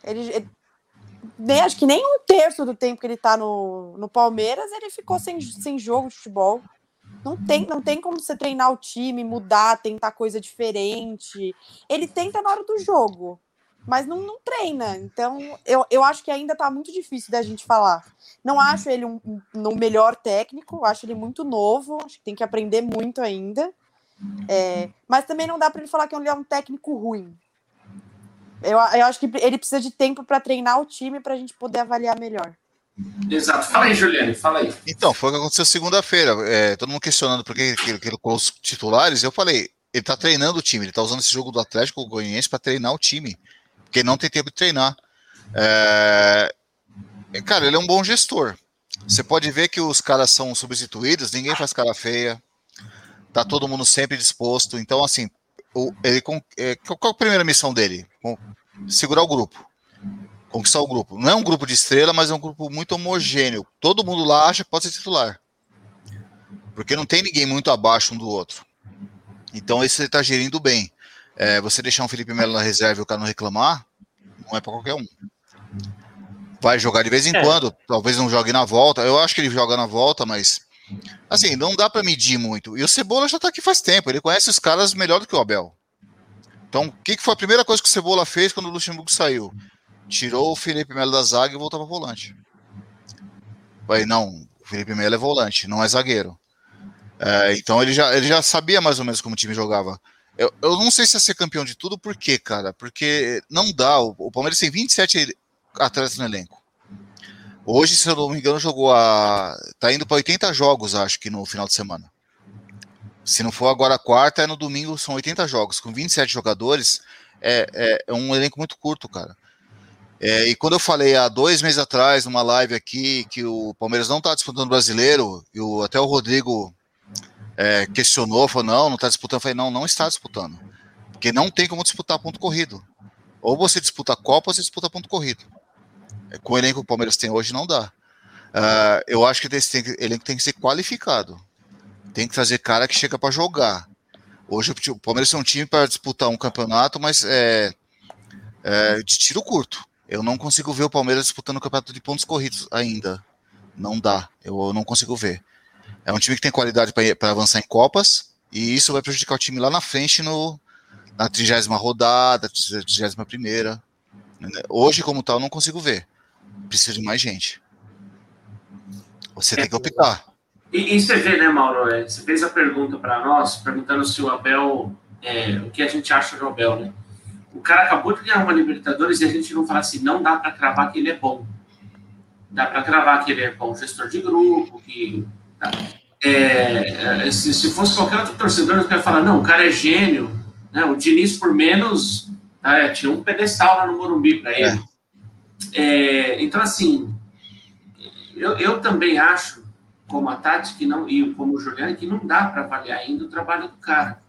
ele, ele- nem, acho que nem um terço do tempo que ele tá no, no Palmeiras, ele ficou sem, sem jogo de futebol. Não tem, não tem como você treinar o time, mudar, tentar coisa diferente. Ele tenta na hora do jogo, mas não, não treina. Então, eu, eu acho que ainda tá muito difícil da gente falar. Não acho ele um, um, melhor técnico, acho ele muito novo, acho que tem que aprender muito ainda. É, mas também não dá para ele falar que ele é um técnico ruim. Eu, eu acho que ele precisa de tempo para treinar o time para a gente poder avaliar melhor. Exato. Fala aí, Juliane, fala aí. Então, foi o que aconteceu segunda-feira. É, todo mundo questionando por que ele colocou os titulares. Eu falei, ele tá treinando o time, ele tá usando esse jogo do Atlético Goianiense para treinar o time, porque não tem tempo de treinar. É, cara, ele é um bom gestor. Você pode ver que os caras são substituídos, ninguém faz cara feia, tá todo mundo sempre disposto. Então, assim, o, ele, é, qual a primeira missão dele? Segurar o grupo conquistar o grupo. Não é um grupo de estrela, mas é um grupo muito homogêneo. Todo mundo lá acha que pode ser titular. Porque não tem ninguém muito abaixo um do outro. Então esse ele está gerindo bem. É, você deixar um Felipe Melo na reserva e o cara não reclamar, não é para qualquer um. Vai jogar de vez em é. quando, talvez não jogue na volta. Eu acho que ele joga na volta, mas assim, não dá para medir muito. E o Cebola já está aqui faz tempo, ele conhece os caras melhor do que o Abel. Então, o que, que foi a primeira coisa que o Cebola fez quando o Luxemburgo saiu? tirou o Felipe Melo da zaga e voltou para volante. Falei, não, o Felipe Melo é volante, não é zagueiro. É, então ele já, ele já sabia mais ou menos como o time jogava. Eu, eu não sei se ia ser campeão de tudo, por quê, cara? Porque não dá. O, o Palmeiras tem 27 atletas no elenco. Hoje, se eu não me engano, jogou a. tá indo para 80 jogos, acho que no final de semana. Se não for agora quarta, é no domingo, são 80 jogos. Com 27 jogadores, é, é, é um elenco muito curto, cara. É, e quando eu falei há dois meses atrás, numa live aqui, que o Palmeiras não está disputando o brasileiro, e o, até o Rodrigo é, questionou, falou: não, não está disputando. Eu falei: não, não está disputando. Porque não tem como disputar ponto corrido. Ou você disputa a Copa ou você disputa ponto corrido. É, com o elenco que o Palmeiras tem hoje, não dá. Uh, eu acho que esse elenco tem que ser qualificado. Tem que trazer cara que chega para jogar. Hoje o Palmeiras é um time para disputar um campeonato, mas é, é de tiro curto. Eu não consigo ver o Palmeiras disputando o campeonato de pontos corridos ainda. Não dá. Eu não consigo ver. É um time que tem qualidade para avançar em Copas e isso vai prejudicar o time lá na frente no, na trigésima rodada, trigésima primeira. Hoje, como tal, não consigo ver. Precisa de mais gente. Você tem que optar. E, e você vê, né, Mauro? É, você fez a pergunta para nós, perguntando se o Abel, é, o que a gente acha do Abel, né? O cara acabou de ganhar uma Libertadores e a gente não fala assim, não dá para cravar que ele é bom. Dá para cravar que ele é bom gestor de grupo, que. Tá. É, é, se, se, fosse qualquer outro torcedor, eu ia falar, não, o cara é gênio. Né? O Diniz, por menos, tá, tinha um pedestal lá no Morumbi para ele. É. é. então, assim, eu, eu também acho, como a Tati que não, e como o Juliano, que não dá para avaliar ainda o trabalho do cara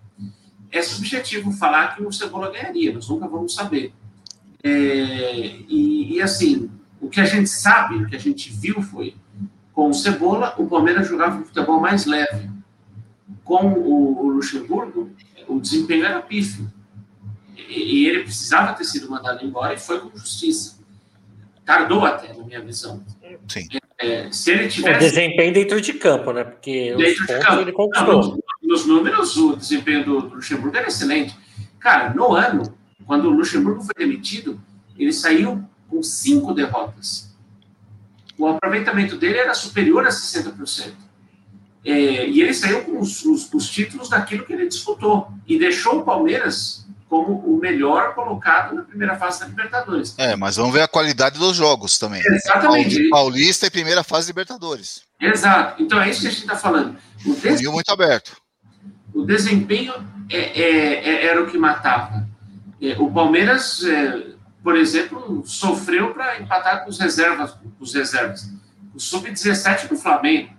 é subjetivo falar que o Cebola ganharia, nós nunca vamos saber. É, e, e, assim, o que a gente sabe, o que a gente viu foi, com o Cebola, o Palmeiras jogava um futebol mais leve. Com o, o Luxemburgo, o desempenho era pífio. E, e, ele precisava ter sido mandado embora e foi com justiça. Tardou até, na minha visão. Sim. É, se ele tivesse... O desempenho dentro de campo, né? Porque dentro de campo. ele conquistou. Não, nos números, o desempenho do, do, Luxemburgo era excelente. Cara, no ano, quando o Luxemburgo foi demitido, ele saiu com cinco derrotas. O aproveitamento dele era superior a 60%. É, e ele saiu com os, os, os, títulos daquilo que ele disputou. E deixou o Palmeiras como o melhor colocado na primeira fase da Libertadores. É, mas vamos ver a qualidade dos jogos também. Exatamente. Paulista e primeira fase da Libertadores. Exato. Então é isso que a gente está falando. O des... muito aberto o desempenho é, é, é, era o que matava. É, o Palmeiras, é, por exemplo, sofreu para empatar com os reservas, com os reservas. O sub-17 do Flamengo,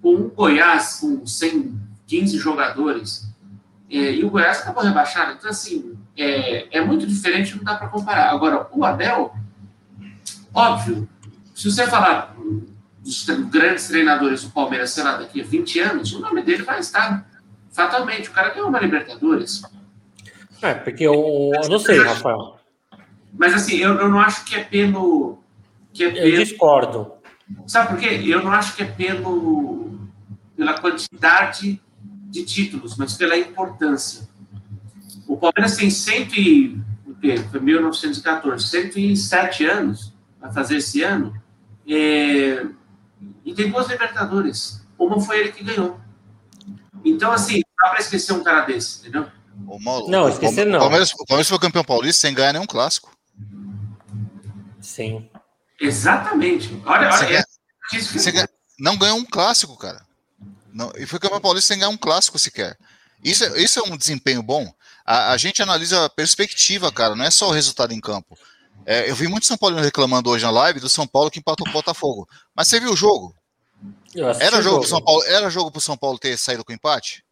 com o Goiás com 115 jogadores, e o Goiás acabou rebaixado. Então, assim, é, muito diferente, não dá para comparar. Agora, o Abel, óbvio, se você falar dos grandes treinadores do Palmeiras, sei lá, daqui a 20 anos, o nome dele vai estar fatalmente, o cara ganhou uma Libertadores. É, porque eu, eu não sei, Rafael. Mas assim, eu, eu não acho que é pelo. Que é pelo... Eu discordo. Sabe por quê? Eu não acho que é pelo, pela quantidade de títulos, mas pela importância. O Palmeiras tem 100 e, o quê? Foi 1914, 107 anos, vai fazer esse ano, é, e tem duas Libertadores. Uma foi ele que ganhou. Então, assim, dá para esquecer um cara desse, entendeu? O Mauro, não, esquecer não. O Palmeiras, o Palmeiras foi campeão paulista sem ganhar nenhum clássico. Sim. Exatamente. Olha, Você olha. ganha- é- não ganhou um clássico, cara. Não, e foi campeão paulista sem ganhar um clássico sequer. Isso, é- isso é um desempenho bom. A, a gente analisa a perspectiva, cara, não é só o resultado em campo. É, eu vi muito São Paulo reclamando hoje na live do São Paulo que empatou o Botafogo. Mas você viu o jogo? Era jogo pro São Paulo, era jogo pro São Paulo ter saído com empate?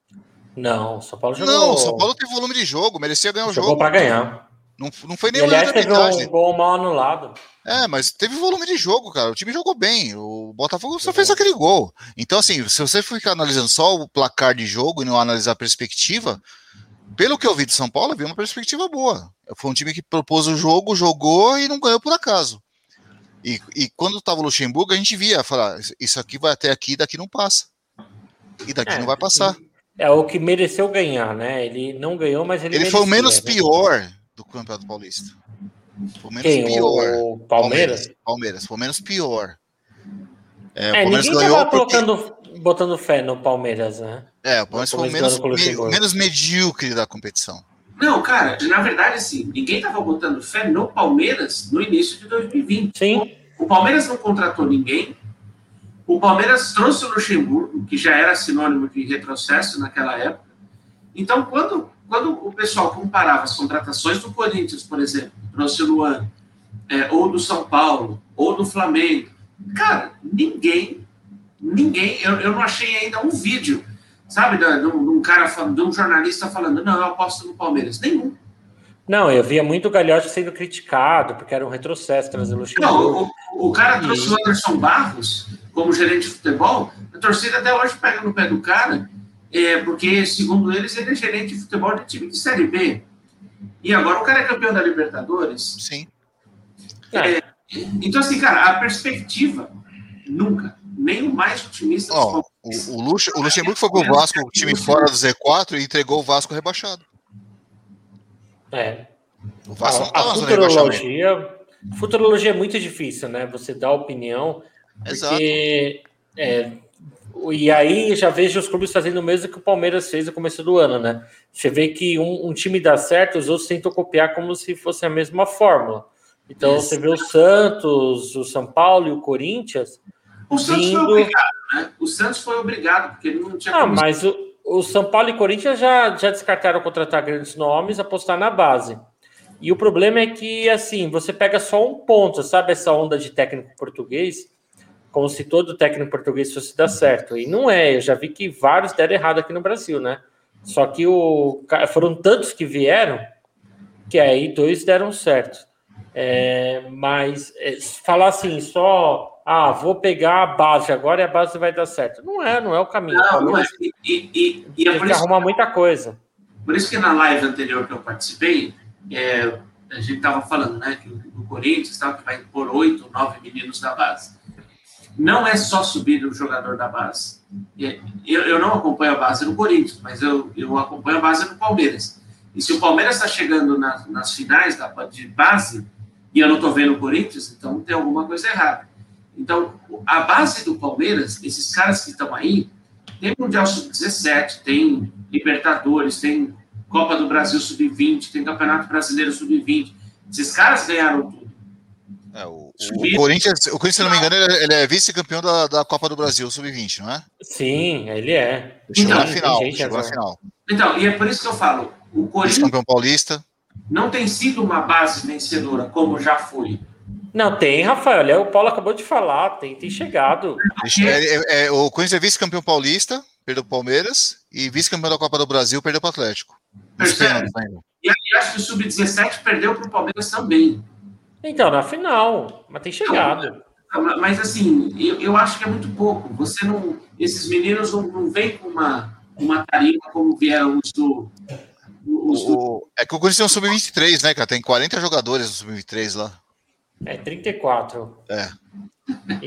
Não, o São Paulo jogou. Não, o São Paulo teve volume de jogo, merecia ganhar o jogou jogo. para ganhar. Não, não foi E, nem aliás, teve um gol mal anulado. É, mas teve volume de jogo, cara. O time jogou bem. O Botafogo só fez aquele gol. Então, assim, se você ficar analisando só o placar de jogo e não analisar a perspectiva, pelo que eu vi de São Paulo, eu vi uma perspectiva boa. Foi um time que propôs o jogo, jogou e não ganhou por acaso. E, e quando estava o Luxemburgo, a gente via falar: isso aqui vai até aqui, daqui não passa. E daqui É, não vai passar. É o que mereceu ganhar, né? Ele não ganhou, mas ele Ele foi o merecia, menos né? pior Campeonato Paulista. Foi o menos Quem? pior. O Palmeiras? Palmeiras, foi o menos pior. É, É, o Palmeiras ninguém ganhou tava porque- colocando, botando fé no Palmeiras, né? É, o Palmeiras O foi o Palmeiras menos, me- menos medíocre da competição. Não, cara, na verdade, assim, ninguém estava botando fé no Palmeiras no início de 2020. Sim. O Palmeiras não contratou ninguém. O Palmeiras trouxe o Luxemburgo, que já era sinônimo de retrocesso naquela época. Então, quando, quando o pessoal comparava as contratações do Corinthians, por exemplo, trouxe o Luan, é, ou do São Paulo, ou do Flamengo, cara, ninguém, ninguém, eu, eu não achei ainda um vídeo, sabe, de, um, cara, de um jornalista falando, não, eu aposto no Palmeiras. Nenhum. Não, eu via muito o Gagliotti sendo criticado, porque era um retrocesso trazer o Não, o, o cara trouxe o Anderson Barros como gerente de futebol, a torcida até hoje pega no pé do cara, é, porque, segundo eles, ele é gerente de futebol de time de Série B. E agora o cara é campeão da Libertadores. Sim. É, Então, assim, cara, a perspectiva, nunca, nem o mais otimista palmeirenses. o, o, Lux- o Luxemburgo foi pro Vasco, o time fora do Z4, e entregou o Vasco rebaixado. é. O Vasco A, tava a futurologia, futurologia é muito difícil, né? Você dá opinião, Exato. porque é, e aí já vejo os clubes fazendo o mesmo que o Palmeiras fez no começo do ano, né? Você vê que um, um time dá certo, os outros tentam copiar como se fosse a mesma fórmula. Então Isso. você vê o Santos, o São Paulo e o Corinthians. O Santos vindo- foi obrigado, né? O Santos foi obrigado, porque ele não tinha Ah, mas o, o São Paulo e Corinthians já, já descartaram contratar grandes nomes, apostar na base. E o problema é que, assim, você pega só um ponto, sabe essa onda de técnico português? Como se todo técnico português fosse dar certo. E não é, eu já vi que vários deram errado aqui no Brasil, né? Só que o, foram tantos que vieram que aí dois deram certo. É, mas é, falar assim, só, ah, vou pegar a base agora e a base vai dar certo. Não é, não é o caminho. Não, não é. E, e, e, é tem por que isso arrumar muita coisa. Por isso que na live anterior que eu participei, é, a gente estava falando né, que o Corinthians tal, que vai impor oito, nove meninos da base. Não é só subir o jogador da base. É, Eu, eu não acompanho a base no Corinthians, mas eu, eu acompanho a base no Palmeiras. E se o Palmeiras está chegando na- nas finais da, de base, e eu não estou vendo o Corinthians, então tem alguma coisa errada. Então, a base do Palmeiras, esses caras que estão aí, tem Mundial Sub-17, tem Libertadores, tem Copa do Brasil Sub-20, tem Campeonato Brasileiro Sub-20. Esses caras ganharam. É, o, o Corinthians, o Corinthians, se não me engano, ele é- ele é vice-campeão da, da Copa do Brasil, sub-20, não é? Sim, ele é. Chegou na Tem final, chegou na agora. final. Então, e é por isso que eu falo, o Corinthians paulista. não tem sido uma base vencedora, como já foi. Não, tem, Rafael. é, O Paulo acabou de falar, tem, tem chegado. É, é- é, o Corinthians é vice-campeão paulista, perdeu pro Palmeiras, e vice-campeão da Copa do Brasil, perdeu pro Atlético. Nos Percebe? E e acho que o Sub-17 perdeu para o Palmeiras também. Então, na final, mas tem chegado. Mas, assim, eu, eu acho que é muito pouco. Você não. Esses meninos não, não vêm com uma, uma tarifa como vieram os do. Os do O- é que o Corinthians tem um sub-23, né, cara? Tem 40 jogadores no sub-23 lá. É 34. É. E,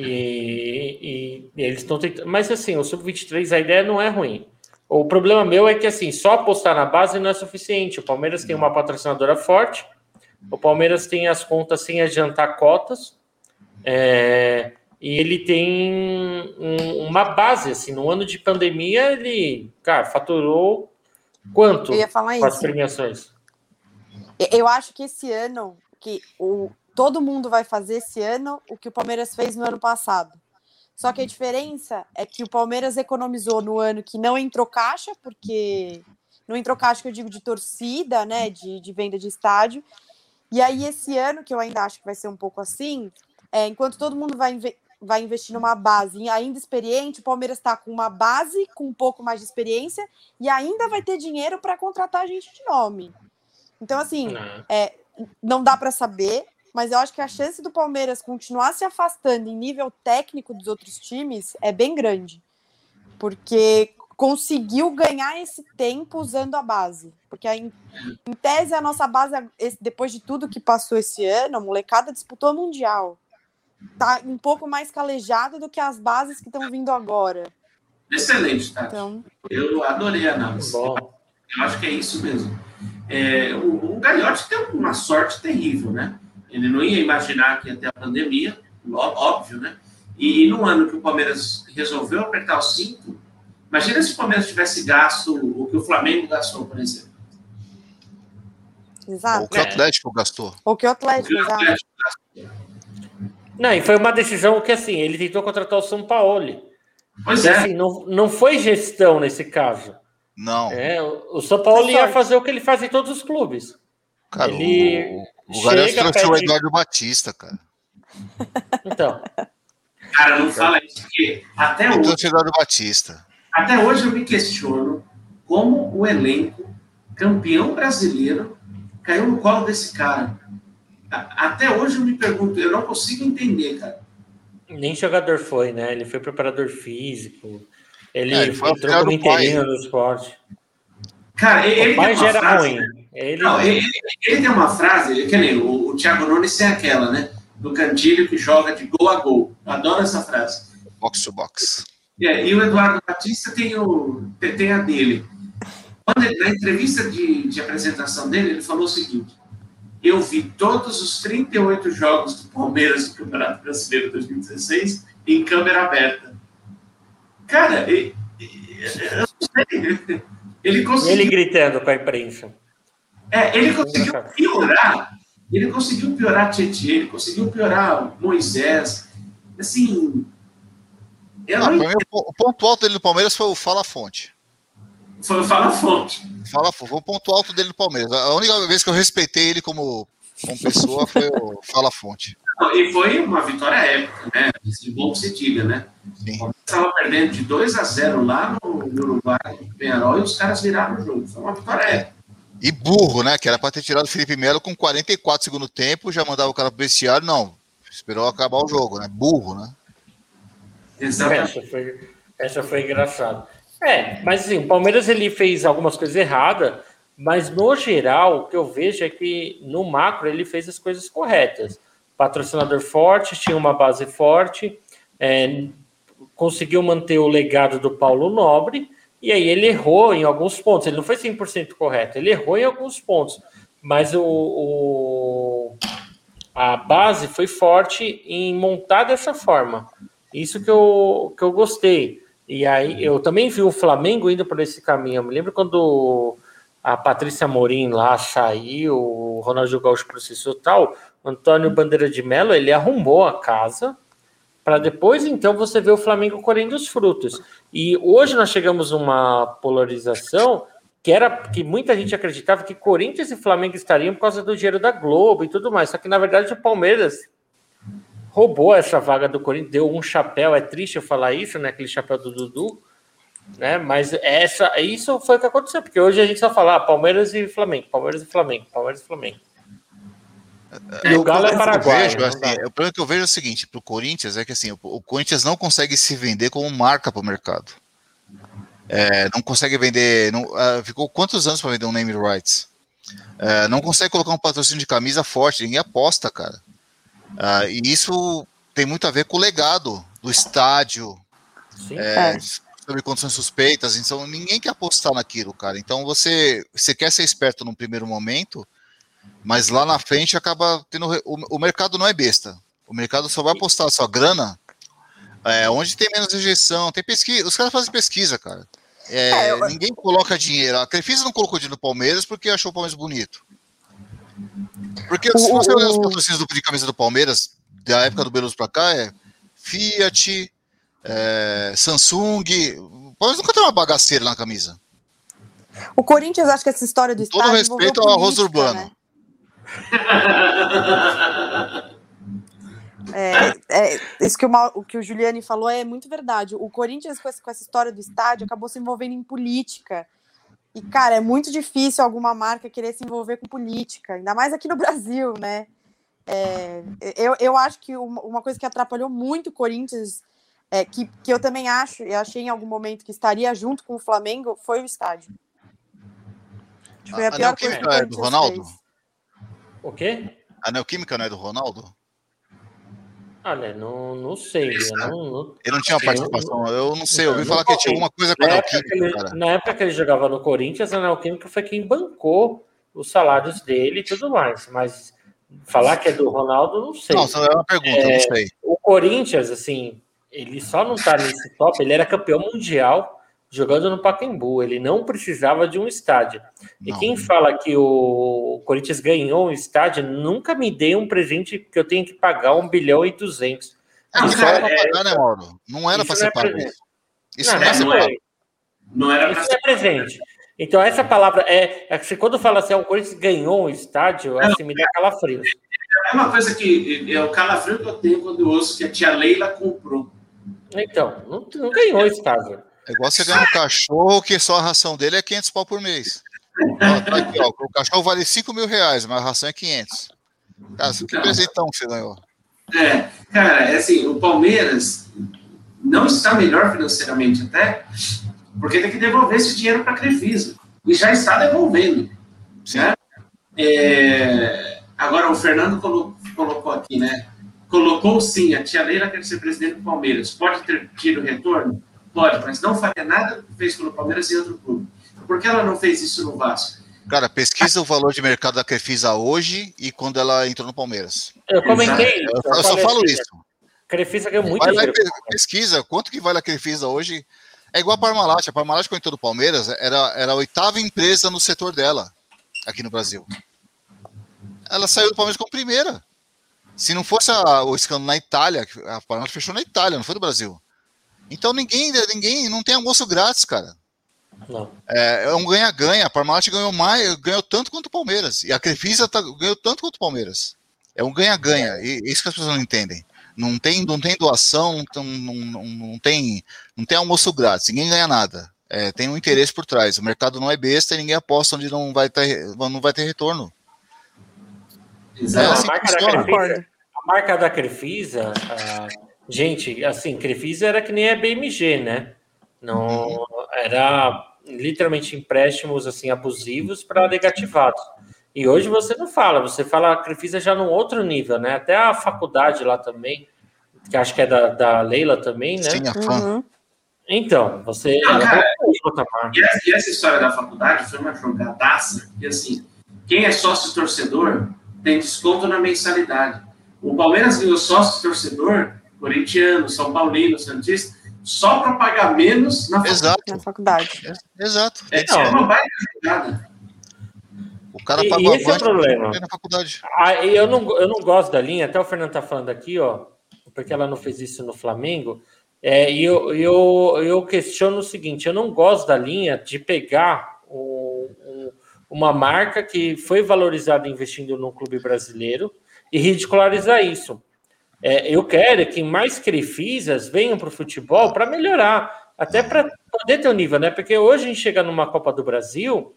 e- e eles estão tentando. Mas assim, o Sub-23, a ideia não é ruim. O problema meu é que assim, só apostar na base não é suficiente. O Palmeiras tem uma patrocinadora forte, o Palmeiras tem as contas sem adiantar cotas, é, e ele tem um- uma base. Assim, no ano de pandemia, ele, cara, faturou quanto Eu ia falar com as premiações? Eu acho que esse ano que o, todo mundo vai fazer esse ano o que o Palmeiras fez no ano passado. Só que a diferença é que o Palmeiras economizou no ano que não entrou caixa, porque não entrou caixa que eu digo de torcida, né, de, de venda de estádio. E aí esse ano, que eu ainda acho que vai ser um pouco assim, é, enquanto todo mundo vai, inve vai investir numa base ainda experiente, o Palmeiras está com uma base com um pouco mais de experiência e ainda vai ter dinheiro para contratar gente de nome. Então, assim, é, não dá para saber, mas eu acho que a chance do Palmeiras continuar se afastando em nível técnico dos outros times é bem grande. Porque conseguiu ganhar esse tempo usando a base. Porque, em, em tese, a nossa base, depois de tudo que passou esse ano, a molecada disputou o Mundial tá um pouco mais calejado do que as bases que estão vindo agora. Excelente, tá? Então... Eu adorei a análise. Eu acho que é isso mesmo. É, o, o Gagliotti tem uma sorte terrível, né? Ele não ia imaginar que ia ter a pandemia, óbvio, né? E no ano que o Palmeiras resolveu apertar o cinto, imagina se o Palmeiras tivesse gasto o que o Flamengo gastou, por exemplo. Exato. O que o Atlético gastou. O que o Atlético, o que o Atlético gastou. Não, e foi uma decisão que, assim, ele tentou contratar o São Paulo. Pois é. Assim, não, não foi gestão nesse caso. Não. É, o São Paulo ia fazer o que ele faz em todos os clubes. Cara, ele o, o Galera trouxe pede... o Eduardo Batista, cara. Então. Cara, não fala isso, porque até hoje. o Eduardo Batista. Até hoje eu me questiono como o elenco, campeão brasileiro, caiu no colo desse cara. Até hoje eu me pergunto, eu não consigo entender, cara. Nem jogador foi, né? Ele foi preparador físico. Ele, é, ele foi entrou como interino no esporte. Cara, ele, o pai já era frase, ruim. Ele... Não, ele, ele, tem uma frase, que nem o, o Thiago Nunes tem aquela, né? Do cantilho que joga de gol a gol. Eu adoro essa frase. Box to box. É, e o Eduardo Batista tem, o, tem a dele. Ele, na entrevista de, de apresentação dele, ele falou o seguinte: eu vi todos os 38 jogos do Palmeiras no Campeonato Brasileiro 2016 em câmera aberta. Cara, ele, ele conseguiu. Ele gritando com a imprensa. É, ele conseguiu piorar. Ele conseguiu piorar Tietchan, ele conseguiu piorar Moisés. Assim. Ah, não... o ponto alto dele no Palmeiras foi o Fala Fonte. Foi o Fala Fonte. Fala, foi o ponto alto dele no Palmeiras. A única vez que eu respeitei ele como, como pessoa foi o Fala Fonte. E foi uma vitória épica, né? De bom que se diga, né? Estava perdendo de 2 a 0 lá no, no Uruguai, no Penharol, e os caras viraram o jogo. Foi uma vitória épica. E burro, né? Que era para ter tirado o Felipe Melo com 44 segundo tempo, já mandava o cara pro vestiário. Não, esperou acabar o jogo, né? Burro, né? Exatamente. Essa foi, essa foi engraçada. É, mas assim, o Palmeiras ele fez algumas coisas erradas, mas no geral o que eu vejo é que no macro ele fez as coisas corretas. Patrocinador forte, tinha uma base forte, é, conseguiu manter o legado do Paulo Nobre, e aí ele errou em alguns pontos. Ele não foi 100% correto, ele errou em alguns pontos, mas o, o, a base foi forte em montar dessa forma. Isso que eu, que eu gostei. E aí eu também vi o Flamengo indo por esse caminho. Eu me lembro quando a Patrícia Morim lá saiu, o Ronaldo Gaúcho processou tal, o Antônio Bandeira de Mello, ele arrumou a casa para depois então você ver o Flamengo colhendo os frutos. E hoje nós chegamos numa polarização que era que muita gente acreditava que Corinthians e Flamengo estariam por causa do dinheiro da Globo e tudo mais. Só que na verdade o Palmeiras roubou essa vaga do Corinthians, deu um chapéu, é triste eu falar isso, né? Aquele chapéu do Dudu, né? Mas essa, isso foi o que aconteceu, porque hoje a gente só fala ah, Palmeiras e Flamengo, Palmeiras e Flamengo, Palmeiras e Flamengo. É, e o Galo é Paraguai. Vejo, assim, o problema que eu vejo é o seguinte: para o Corinthians é que assim, o, o, Corinthians não consegue se vender como marca para o mercado. É, não consegue vender. Não, uh, ficou quantos anos para vender um name rights? É, não consegue colocar um patrocínio de camisa forte, ninguém aposta, cara. Uh, e isso tem muito a ver com o legado do estádio, é, é. sobre condições suspeitas. Então, ninguém quer apostar naquilo, cara. Então, você, você quer ser esperto num primeiro momento, mas lá na frente acaba tendo. O, o mercado não é besta. O mercado só vai apostar a sua grana é, onde tem menos rejeição. Tem pesquisa. Os caras fazem pesquisa, cara. É, é, eu... Ninguém coloca dinheiro. A Crefisa não colocou dinheiro no Palmeiras porque achou o Palmeiras bonito. Porque se você olhar os patrocínios de camisa do Palmeiras, da época do Beluso pra cá, é Fiat, é, Samsung. O Palmeiras nunca tem uma bagaceira na camisa. O Corinthians, acho que essa história do Com todo respeito ao arroz urbano. Né? É, é, isso que o, o, que o Juliane falou é muito verdade. O Corinthians, com essa, com essa história do estádio, acabou se envolvendo em política. E, cara, é muito difícil alguma marca querer se envolver com política, ainda mais aqui no Brasil, né? É, eu, eu acho que uma, coisa que atrapalhou muito o Corinthians, é, que, que eu também acho, e achei em algum momento que estaria junto com o Flamengo, foi o estádio. Foi a, a pior coisa que o é do Ronaldo? Fez. O quê? A Neoquímica não é do Ronaldo? Olha, não, não sei. Não, não, ele não tinha participação, eu não sei. Eu ouvi falar que tinha alguma coisa com a Neoquímica. Ele, na época que ele jogava no Corinthians, a Neoquímica foi quem bancou os salários dele e tudo mais. Mas falar que é do Ronaldo, não sei. Não, só é uma pergunta, é, não sei. O Corinthians, assim, ele só não tá nesse top, ele era campeão mundial jogando no Pacaembu. Ele não precisava de um estádio. Não. E quem fala que o Corinthians ganhou um estádio nunca me dê um presente que eu tenho que pagar um bilhão e duzentos. Não, não era para pagar, né, Mauro? Não era para ser pago. Isso não, não, é, não, é, não era Isso é presente. Então, essa palavra é, é que quando fala assim, ah, o Corinthians ganhou um estádio, assim, me dá calafrio. É uma coisa que é o calafrio que eu tenho quando eu ouço que a tia Leila comprou. Então, não, não ganhou o estádio. É igual você ganhar um cachorro que só a ração dele é 500 pau por mês. Ó, tá aqui, ó, o cachorro vale 5 mil reais, mas a ração é 500. Cara, que presentão que você ganhou. É, cara, é assim, o Palmeiras não está melhor financeiramente até, porque tem que devolver esse dinheiro para a Crefisa. E já está devolvendo. Né? É, agora, o Fernando colocou, colocou aqui, né? Colocou sim, a tia Leila quer ser presidente do Palmeiras. Pode ter tido retorno? Pode, mas não faria nada que fez pelo Palmeiras e outro clube. Por que ela não fez isso no Vasco? Cara, pesquisa o valor de mercado da Crefisa hoje e quando ela entrou no Palmeiras. Eu comentei. Eu, eu, só falo isso. Crefisa ganhou muito Vai lá, pesquisa, quanto que vale a Crefisa hoje? É igual a Parmalat. A Parmalat, quando entrou no Palmeiras, era, era a oitava empresa no setor dela, aqui no Brasil. Ela saiu do Palmeiras como primeira. Se não fosse a, o escândalo na Itália, a Parmalat fechou na Itália, não foi no Brasil. Então ninguém, ninguém não tem almoço grátis, cara. Não. É, é um ganha-ganha. A Parmalat ganhou mais, ganhou tanto quanto o Palmeiras. E a Crefisa tá, ganhou tanto quanto o Palmeiras. É um ganha-ganha. E isso que as pessoas não entendem. Não tem, não tem doação, não, não, não, tem, não tem almoço grátis. Ninguém ganha nada. É, tem um interesse por trás. O mercado não é besta e ninguém aposta onde não vai ter, não vai ter retorno. Exato. É assim a, marca Crefisa, a, marca da Crefisa, Gente, assim, Crefisa era que nem a BMG, né? Não era literalmente empréstimos assim abusivos para negativados. E hoje você não fala, você fala a Crefisa já num outro nível, né? Até a faculdade lá também, que acho que é da, da Leila também, né? Sim, a fã. Uhum. Então, você. Não, cara, e, essa, e essa história da faculdade foi uma jogadaça, que assim, quem é sócio torcedor tem desconto na mensalidade. O Palmeiras ganhou sócio torcedor corintiano, São Paulino, Santista, só para pagar menos na Exato. faculdade. Na faculdade. Exato. É, é uma baita jogada. O cara pagou e esse é o problema. na faculdade. Ah, eu, não, eu não gosto da linha, até o Fernando tá falando aqui, ó, porque ela não fez isso no Flamengo. É, e eu, eu, eu questiono o seguinte: eu não gosto da linha de pegar um, uma marca que foi valorizada investindo no clube brasileiro e ridicularizar isso. É, eu quero que mais crefisas venham para o futebol para melhorar, até para poder ter um nível, né? Porque hoje a gente chega numa Copa do Brasil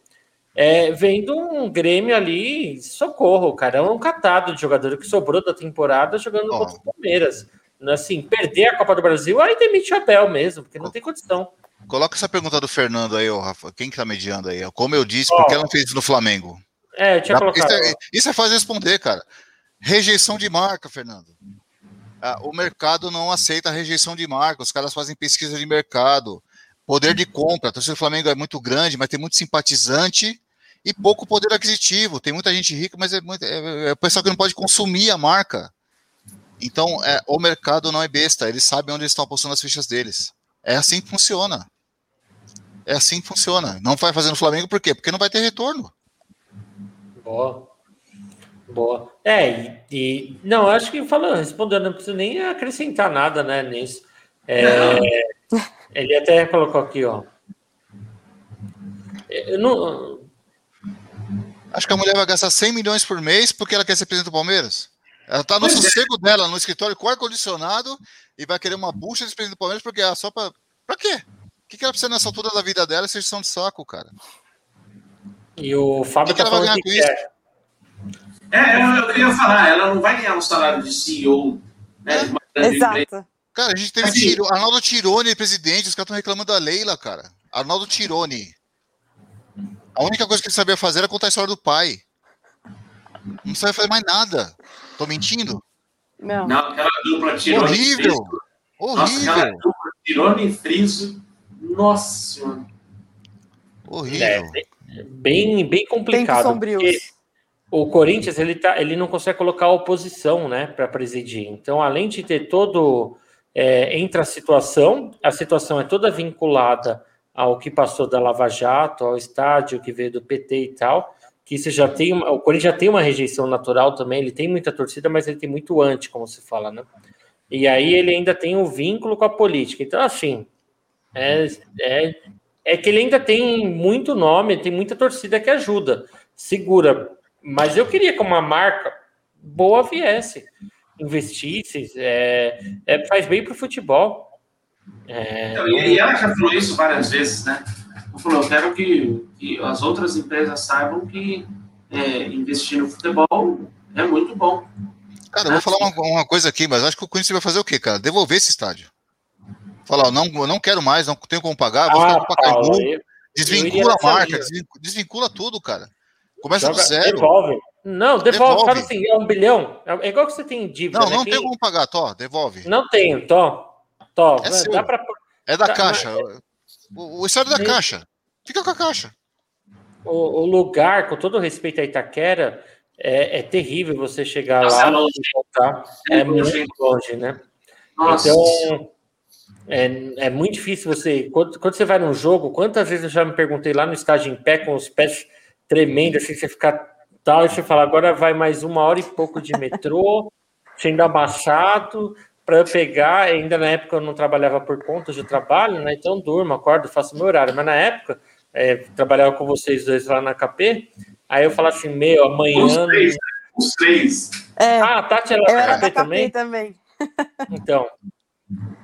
é, vendo um Grêmio ali, socorro, cara, é um catado de jogador que sobrou da temporada jogando oh. contra o Palmeiras. Assim, perder a Copa do Brasil, aí demite o Abel mesmo, porque não tem condição. Coloca essa pergunta do Fernando aí, ô Rafa. Quem que tá mediando aí? Como eu disse, oh. por que ela não fez isso no Flamengo? É, eu tinha colocado. Isso é, isso é fácil responder, cara. Rejeição de marca, Fernando. O mercado não aceita a rejeição de marca, os caras fazem pesquisa de mercado, poder de compra. A torcida do Flamengo é muito grande, mas tem muito simpatizante e pouco poder aquisitivo. Tem muita gente rica, mas é, muito, é, é o pessoal que não pode consumir a marca. Então, é, o mercado não é besta, eles sabem onde eles estão apostando as fichas deles. É assim que funciona. É assim que funciona. Não vai fazer no Flamengo por quê? Porque não vai ter retorno. Boa. Boa. É, e, e não, acho que falando, respondendo, não preciso nem acrescentar nada, né, nisso. É, ele até colocou aqui, ó. Eu não, Acho que a mulher vai gastar 100 milhões por mês porque ela quer ser presidente do Palmeiras. Ela tá no é. sossego dela, no escritório com ar-condicionado, e vai querer uma bucha de presidente do Palmeiras porque é só pra. Pra quê? O que, que ela precisa nessa altura da vida dela? Essa de saco, cara. e o Fábio O que tá ela vai falando ganhar que com isso? quer. É, eu, eu queria falar, ela não vai ganhar um salário de CEO, né? de uma grande empresa. Exato. Cara, a gente teve Assim- Tiro, Arnaldo Tirone, presidente, os caras estão reclamando da Leila, cara. Arnaldo Tirone. A única coisa que ele sabia fazer era contar a história do pai. Não sabia fazer mais nada. Tô mentindo? Não. Não, aquela dupla Tirone Horrível! Friso. Nossa, Horrível! dupla Tirone e Friso. Nossa senhora. Horrível. Bem, bem Tempos complicado. sombrios. porque o Corinthians ele, tá, ele não consegue colocar a oposição né, para presidir. Então, além de ter todo. É, entra a situação, a situação é toda vinculada ao que passou da Lava Jato, ao estádio que veio do PT e tal, que isso já tem uma, o Corinthians já tem uma rejeição natural também, ele tem muita torcida, mas ele tem muito anti, como se fala, né? E aí ele ainda tem um vínculo com a política. Então, assim, é, é, é que ele ainda tem muito nome, tem muita torcida que ajuda, segura. Mas eu queria que uma marca boa viesse, investisse, é, é, faz bem para o futebol. É, Então, e, ela já falou isso várias vezes, né? Ela falou, eu quero que, que as outras empresas saibam que é, investir no futebol é muito bom. Cara, eu vou falar uma, uma coisa aqui, mas acho que o Corinthians vai fazer o quê, cara? Devolver esse estádio. Falar, não, eu não quero mais, não tenho como pagar, vou ficar ah, com o Pacaembu. Eu- eu Desvincula a marca, linha. desvin- desvincula tudo, cara. Começa do joga- zero. Devolve. Não, devolve. Devolve. Fala assim, é um bilhão. É igual que você tem dívida. Não, né? não tem como pagar, Tó, devolve. Não tenho, Tó. Tó, É seu. dá pra É da caixa. O, o estádio é da caixa. Fica com a caixa. O, o lugar, com todo respeito a Itaquera, é, é terrível você chegar Nossa, lá é longe. e voltar. É É muito longe. né? Nossa, Então, é, é muito difícil você. Quando, quando você vai num jogo, quantas vezes eu já me perguntei lá no estádio em pé, com os pés tremendos, assim, você ficar tal, e você fala, agora vai mais uma hora e pouco de metrô, sendo abaixado, para eu pegar. Ainda na época eu não trabalhava por conta de trabalho, né? Então durmo, acordo, faço meu horário. Mas na época, é, trabalhava com vocês dois lá na KP, aí eu falava assim, meu, amanhã. os três, né? os três. É, Ah, a Tati era eu era KP da KP também? também. Então,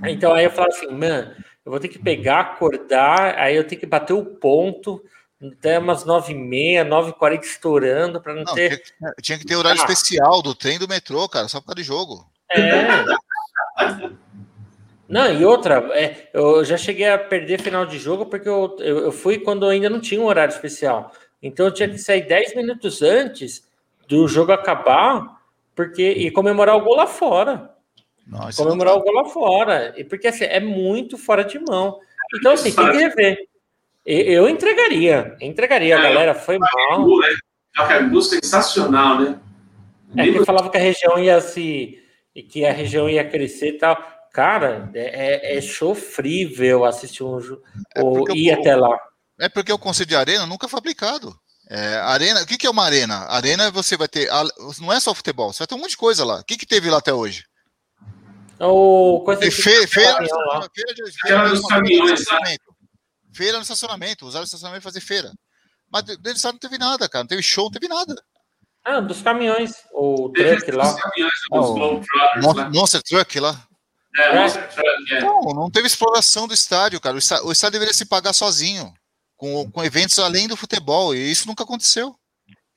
então aí eu falo assim, mano, eu vou ter que pegar, acordar, aí eu tenho que bater o ponto até umas 9h30, 9h40 estourando para não, Não, ter. tinha, tinha que ter horário Ah. especial do trem do metrô, cara, só por causa de jogo. É. Não, e outra, é, eu já cheguei a perder final de jogo porque eu, eu, eu fui quando ainda não tinha um horário especial. Então eu tinha que sair 10 minutos antes do jogo acabar porque e comemorar o gol lá fora. Não, não comemorar dá. o gol lá fora. E porque assim, é muito fora de mão. Então, assim, tem que rever. Eu entregaria, entregaria, a galera foi mal. Pacaembu, né? Pacaembu sensacional, né? É que falava que a região ia se. e que a região ia crescer e tal. Cara, é, é sofrível assistir um jogo. É ou ir o- até lá. É porque o conceito de arena nunca foi aplicado. É, arena, o que, que é uma arena? Arena você vai ter. Não é só futebol, você vai ter um monte de coisa lá. O que, que teve lá até hoje? Ou coisa feira, feira feira de- dos feira no caminhões lá. estacionamento. Feira no estacionamento, usaram o estacionamento para fazer feira. Mas de- deles não teve nada, cara. Não teve show, não teve nada. Ah, dos caminhões. O Teve truck lá. caminhões, Ah, os o- Globetrotters Mon- lá. Monster Truck lá. É, Monster Truck, é. Não, não teve exploração do estádio, cara. O estádio, o estádio deveria se pagar sozinho, com, com eventos além do futebol, e isso nunca aconteceu.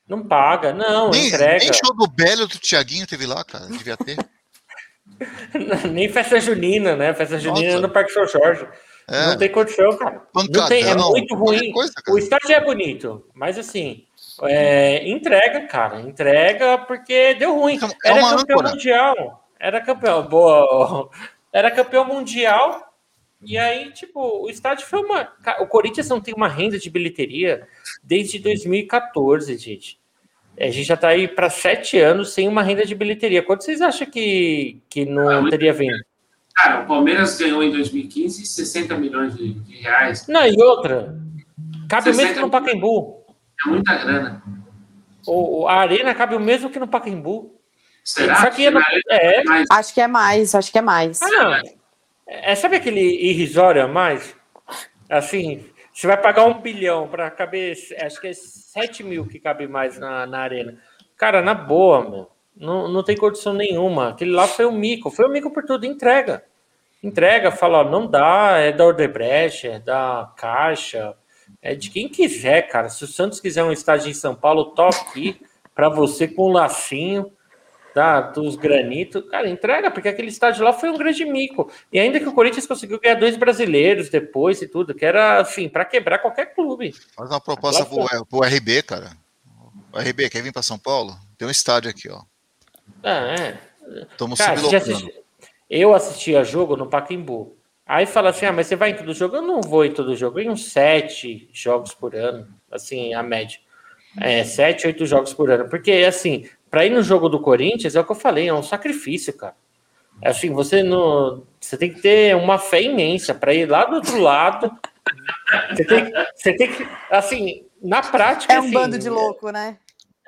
Não paga, não, Nem, entrega. nem show do Belo do Tiaguinho teve lá, cara. Devia ter. Nem festa junina, né? Festa junina Nossa. no Parque São Jorge. É, Não tem condição, cara. Não tem, é pancadão, muito ruim. coisa. O estádio é bonito, mas assim, é, entrega, cara, entrega porque deu ruim. É Era campeão âncora. mundial, era campeão, boa, era campeão mundial. E aí, tipo, o estádio foi uma. O Corinthians não tem uma renda de bilheteria desde 2014, gente. A gente já tá aí para sete anos sem uma renda de bilheteria. Quanto vocês acham que, que não teria vindo? Cara, o Palmeiras ganhou em 2015 60 milhões de, de reais. Não, e outra. Cabe o 60 mesmo no Pacaembu. É muita grana. O, a arena cabe o mesmo que no Pacaembu. Será? Só que é, Mas, Acho que é mais, acho que é mais. Ah, não. É, sabe aquele irrisório a mais? Assim, você vai pagar um bilhão para caber, acho que é 7 mil que cabe mais na, na arena. Cara, na boa, meu. Não, não tem condição nenhuma. Aquele lá foi o mico. Foi o mico por tudo. Entrega. Entrega, fala, ó, não dá, é da Odebrecht, é da Caixa, é de quem quiser, cara. Se o Santos quiser um estádio em São Paulo, tô aqui para você com um lacinho tá, dos granitos. Cara, entrega, porque aquele estádio lá foi um grande mico. E ainda que o Corinthians conseguiu ganhar dois brasileiros depois e tudo, que era, assim, para quebrar qualquer clube. Faz uma proposta Agora pro, pro RB, cara. O RB, quer vir pra São Paulo? Tem um estádio aqui, ó. Ah, é. Estamos Cara, já sublocando. assisti- eu assistia jogo no Pacaembu. Aí fala assim: ah, mas você vai em todo jogo? Eu não vou em todo jogo, em uns sete jogos por ano, assim, a média. É, sete, oito jogos por ano. Porque, assim, para ir no jogo do Corinthians, é o que eu falei, é um sacrifício, cara. É assim, você não. Você tem que ter uma fé imensa para ir lá do outro lado. Você tem, você tem que. Assim, na prática. É um assim, bando de louco, né?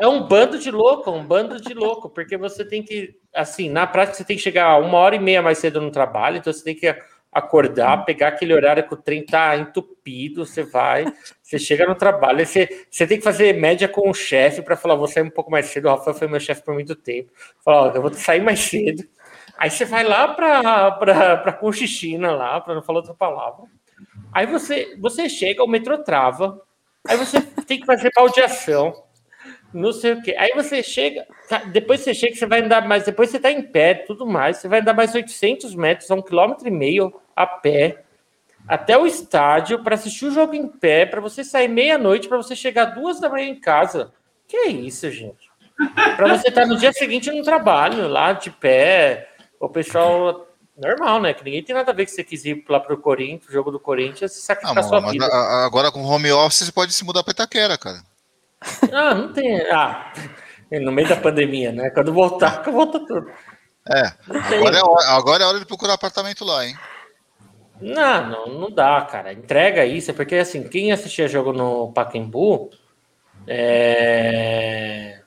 É um bando de louco, um bando de louco, porque você tem que, assim, na prática você tem que chegar uma hora e meia mais cedo no trabalho, então você tem que acordar, pegar aquele horário que o trem tá entupido, você vai, você chega no trabalho, você, você tem que fazer média com o chefe para falar, vou sair um pouco mais cedo, o Rafael foi meu chefe por muito tempo, falar, eu vou sair mais cedo, aí você vai lá para Conchichina lá, para não falar outra palavra, aí você, você chega, o metrô trava, aí você tem que fazer baldeação, não sei o quê. Aí você chega, tá, depois você chega, você vai andar mais, depois você tá em pé, tudo mais, você vai andar mais 800 metros, a um quilômetro e meio a pé, até o estádio, para assistir o jogo em pé, para você sair meia-noite, para você chegar duas da manhã em casa. Que é isso, gente? Para você estar no dia seguinte no trabalho, lá de pé, o pessoal. Normal, né? Que ninguém tem nada a ver que você quis ir lá pro Corinthians, jogo do Corinthians, e Ah, sacrificar mano, sua vida. a- a- agora com home office você pode se mudar pra Itaquera, cara. Ah, não tem. Ah, no meio da pandemia, né? Quando voltar, volta tudo. É. Agora é, hora, agora é hora de procurar apartamento lá, hein? Não, não, não dá, cara. Entrega isso, porque assim, quem assistia jogo no Pacaembu. É...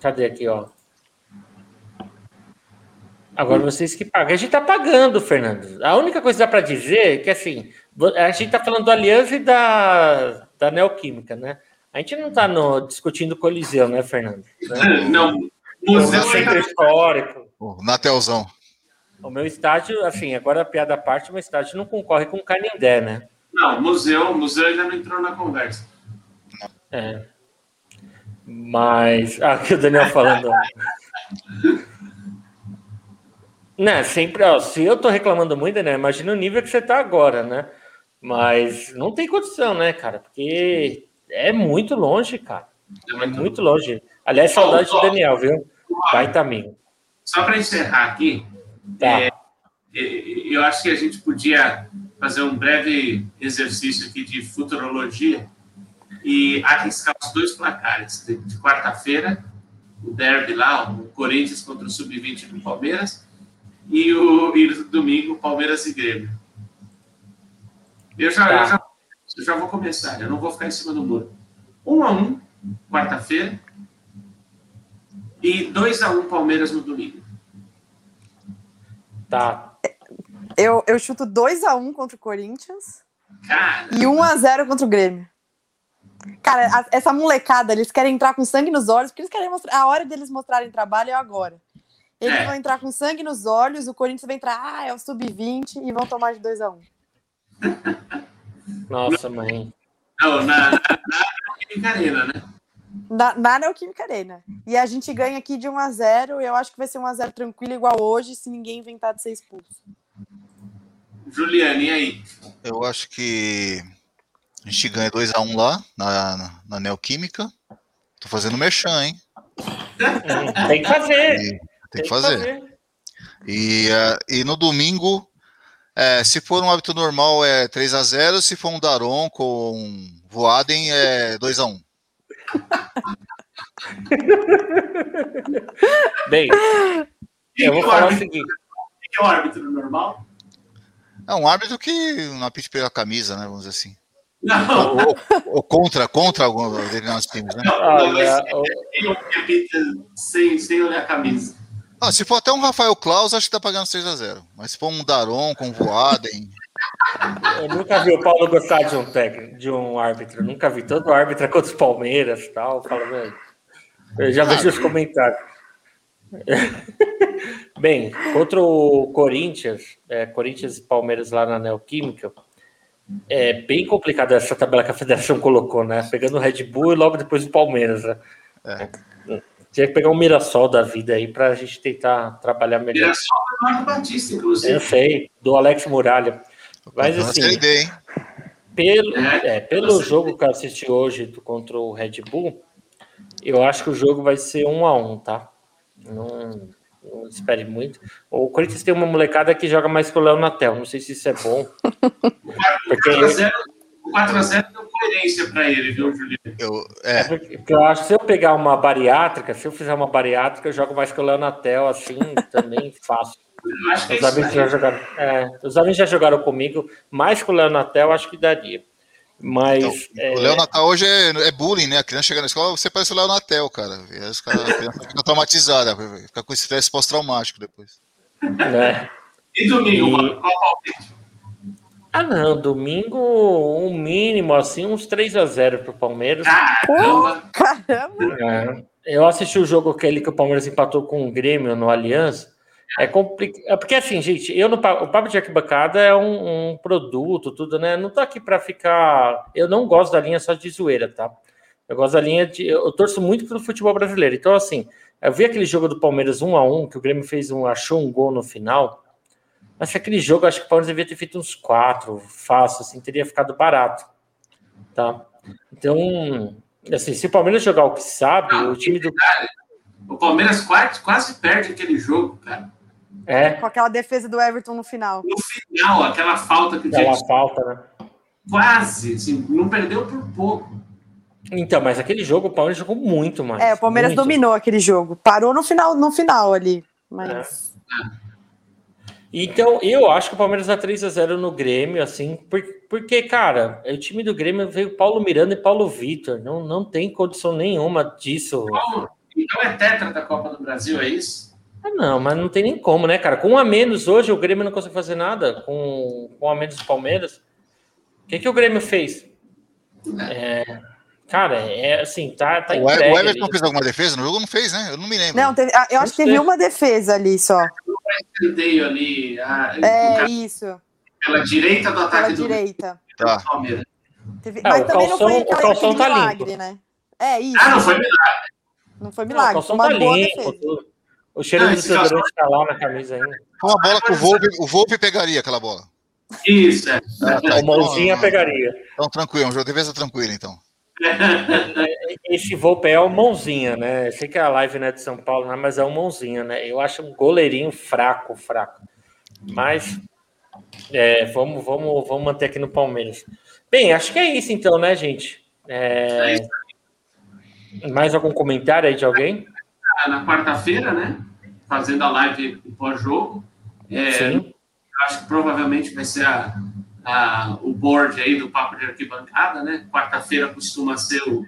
Cadê aqui, ó? Agora vocês que pagam. A gente tá pagando, Fernando. A única coisa que dá para dizer é que assim, a gente tá falando do Aliança e da, da Neoquímica, né? A gente não tá no, discutindo Coliseu, né, Fernando? Não, O museu centro ainda histórico. O Natelzão. O meu estádio, assim, agora a piada à parte, o meu estádio não concorre com o Canindé, né? não, museu, museu ainda não entrou na conversa. É. Mas. Ah, que o Daniel falando. Né, sempre, ó, se eu tô reclamando muito, né? Imagina o nível que você tá agora, né? Mas não tem condição, né, cara? Porque é muito longe, cara. É muito longe. Aliás, saudade do Daniel, viu? Baita amigo. Só para encerrar aqui, Tá. É, eu acho que a gente podia fazer um breve exercício aqui de futurologia e arriscar os dois placares. De, de quarta-feira, o derby lá, o Corinthians contra o Sub-20 do Palmeiras, e o e domingo, Palmeiras e Grêmio. Eu já, Tá. eu, já, eu já vou começar, eu não vou ficar em cima do muro. Um a um, quarta-feira, e 2 a 1 Palmeiras no domingo. Tá. Eu, eu chuto 2x1 contra o Corinthians Cara, e 1x0 contra o Grêmio. Cara, a- essa molecada, eles querem entrar com sangue nos olhos, porque eles querem mostrar. A hora deles mostrarem trabalho é agora. Eles É. vão entrar com sangue nos olhos, o Corinthians vai entrar, ah, é o sub-20 e vão tomar de 2x1. Nossa, mãe. não, na, na, na Química Arena, né? Na, na Neoquímica Arena. E a gente ganha aqui de 1x0. Eu acho que vai ser 1x0 tranquilo, igual hoje, se ninguém inventar de ser expulso. Juliane, e aí? Eu acho que a gente ganha 2x1 lá na, na, na Neoquímica. Tô fazendo merchan, hein? Tem que fazer. E tem que fazer. E, eh, e no domingo, eh, se for um hábito normal, é 3x0. Se for um Daron com Voaden, é 2x1. Bem, eu vou é o falar o seguinte. quem que é o árbitro normal? É um árbitro que não apite pela camisa, né? Vamos dizer assim. Não, Ou, ou contra, contra algum determinados times, né? Olha, o- eu repita sem, sem olhar a camisa. Ah, se for até um Rafael Claus, acho que tá pagando 6x0. Mas se for um Daron com Voaden. eu nunca vi o Paulo gostar de um técnico, de um árbitro. Nunca vi todo árbitro é contra os Palmeiras e tal. Fala, velho. Eu já vejo os comentários. Bem, contra o Corinthians, é, Corinthians e Palmeiras lá na Neoquímica, é bem complicada essa tabela que a federação colocou, né? Pegando o Red Bull e logo depois o Palmeiras, né? Tinha que pegar um Mirassol da vida aí pra gente tentar trabalhar melhor. Mirassol do Eduardo Batista, Eu inclusive. sei, do Alex Muralha. Mas assim, D, hein? pelo, É. é, pelo jogo que eu assisti hoje do- contra o Red Bull, eu acho que o jogo vai ser um a um, tá? Não, não espere muito. O Corinthians tem uma molecada que joga mais que o Léo Natel. Não sei se isso é bom. Porque, 4x0 o 4x0 deu coerência para ele, viu, Juliano? Eu, é, porque eu acho que se eu pegar uma bariátrica, se eu fizer uma bariátrica, eu jogo mais que o Léo Natel, assim, também fácil. É Os isso amigos já jogaram. é, os amigos já jogaram comigo, mais que o Léo Natel, acho que daria. Mas. então, é, o Léo Natal hoje é, é bullying, né? A criança chega na escola, você parece o Léo Natel, cara. E aí os caras- a criança fica traumatizada, fica com estresse pós-traumático depois. né? E domingo, E- mano, qual palpite? Ah, não. Domingo, um mínimo, assim, uns 3 a 0 pro Palmeiras. Caramba! Caramba! É. Eu assisti o jogo aquele que o Palmeiras empatou com o Grêmio no Aliança. É complicado. É porque assim, gente, eu no o papo de arquibancada é um, um produto, tudo, né? Não tô aqui para ficar. Eu não gosto da linha só de zoeira, tá? Eu gosto da linha de. Eu torço muito pelo futebol brasileiro. Então, assim, eu vi aquele jogo do Palmeiras 1 a 1 que o Grêmio fez um, achou um gol no final. Mas aquele jogo, acho que o Palmeiras devia ter feito uns quatro, fácil, assim, teria ficado barato. Tá? Então, assim, se o Palmeiras jogar o que sabe, o time do. O Palmeiras quase, quase perde aquele jogo, cara. É, Com aquela defesa do Everton no final. No final, aquela falta que o aquela falta, né? quase, assim, não perdeu por pouco. Então, mas aquele jogo o Palmeiras jogou muito mais. É, o Palmeiras muito. dominou aquele jogo. Parou no final, no final ali. Mas. Então, eu acho que o Palmeiras dá 3 a 0 no Grêmio, assim, por- porque, cara, o time do Grêmio veio Paulo Miranda e Paulo Vitor. Não, não tem condição nenhuma disso. Então é tetra da Copa do Brasil, é isso? Ah, não, mas não tem nem como, né, cara? Com um a menos hoje, o Grêmio não consegue fazer nada. Com, com um a menos do Palmeiras. O que, que o Grêmio fez? É, cara, é assim, tá, tá o, E- Everton ali. fez alguma defesa no jogo? Não fez, né? Eu não me lembro. Não, teve- ah, eu acho que teve uma defesa ali só. Enteio ali a, É isso, pela direita do pela ataque do, direita. Tá. Palmeiras. Teve- Ah, mas o também não calção- foi o aquele, calção tá milagre, limpo. né? É isso. Ah, não foi milagre. Não foi Não, o milagre, foi calção uma tá boa limpo, defesa. O cheiro Não, do desodorante tá lá na camisa ainda. Foi uma bola que o Volpe, o Volpe pegaria aquela bola. Isso, é. Ah, tá, O mãozinha então, pegaria. Então, tranquilo, um jogo de defesa tranquilo, então. Esse Volpe é o mãozinha, né? Eu sei que a live não é de São Paulo, né? mas é o mãozinha, né? Eu acho um goleirinho fraco, fraco. Mas é, vamos, vamos, vamos manter aqui no Palmeiras. Bem, acho que é isso então, né, gente? É, É. Mais algum comentário aí de alguém? Na quarta-feira, né? Fazendo a live pós-jogo. É, Sim. acho que provavelmente vai ser a, a- o board aí do Papo de Arquibancada, né? Quarta-feira costuma ser o-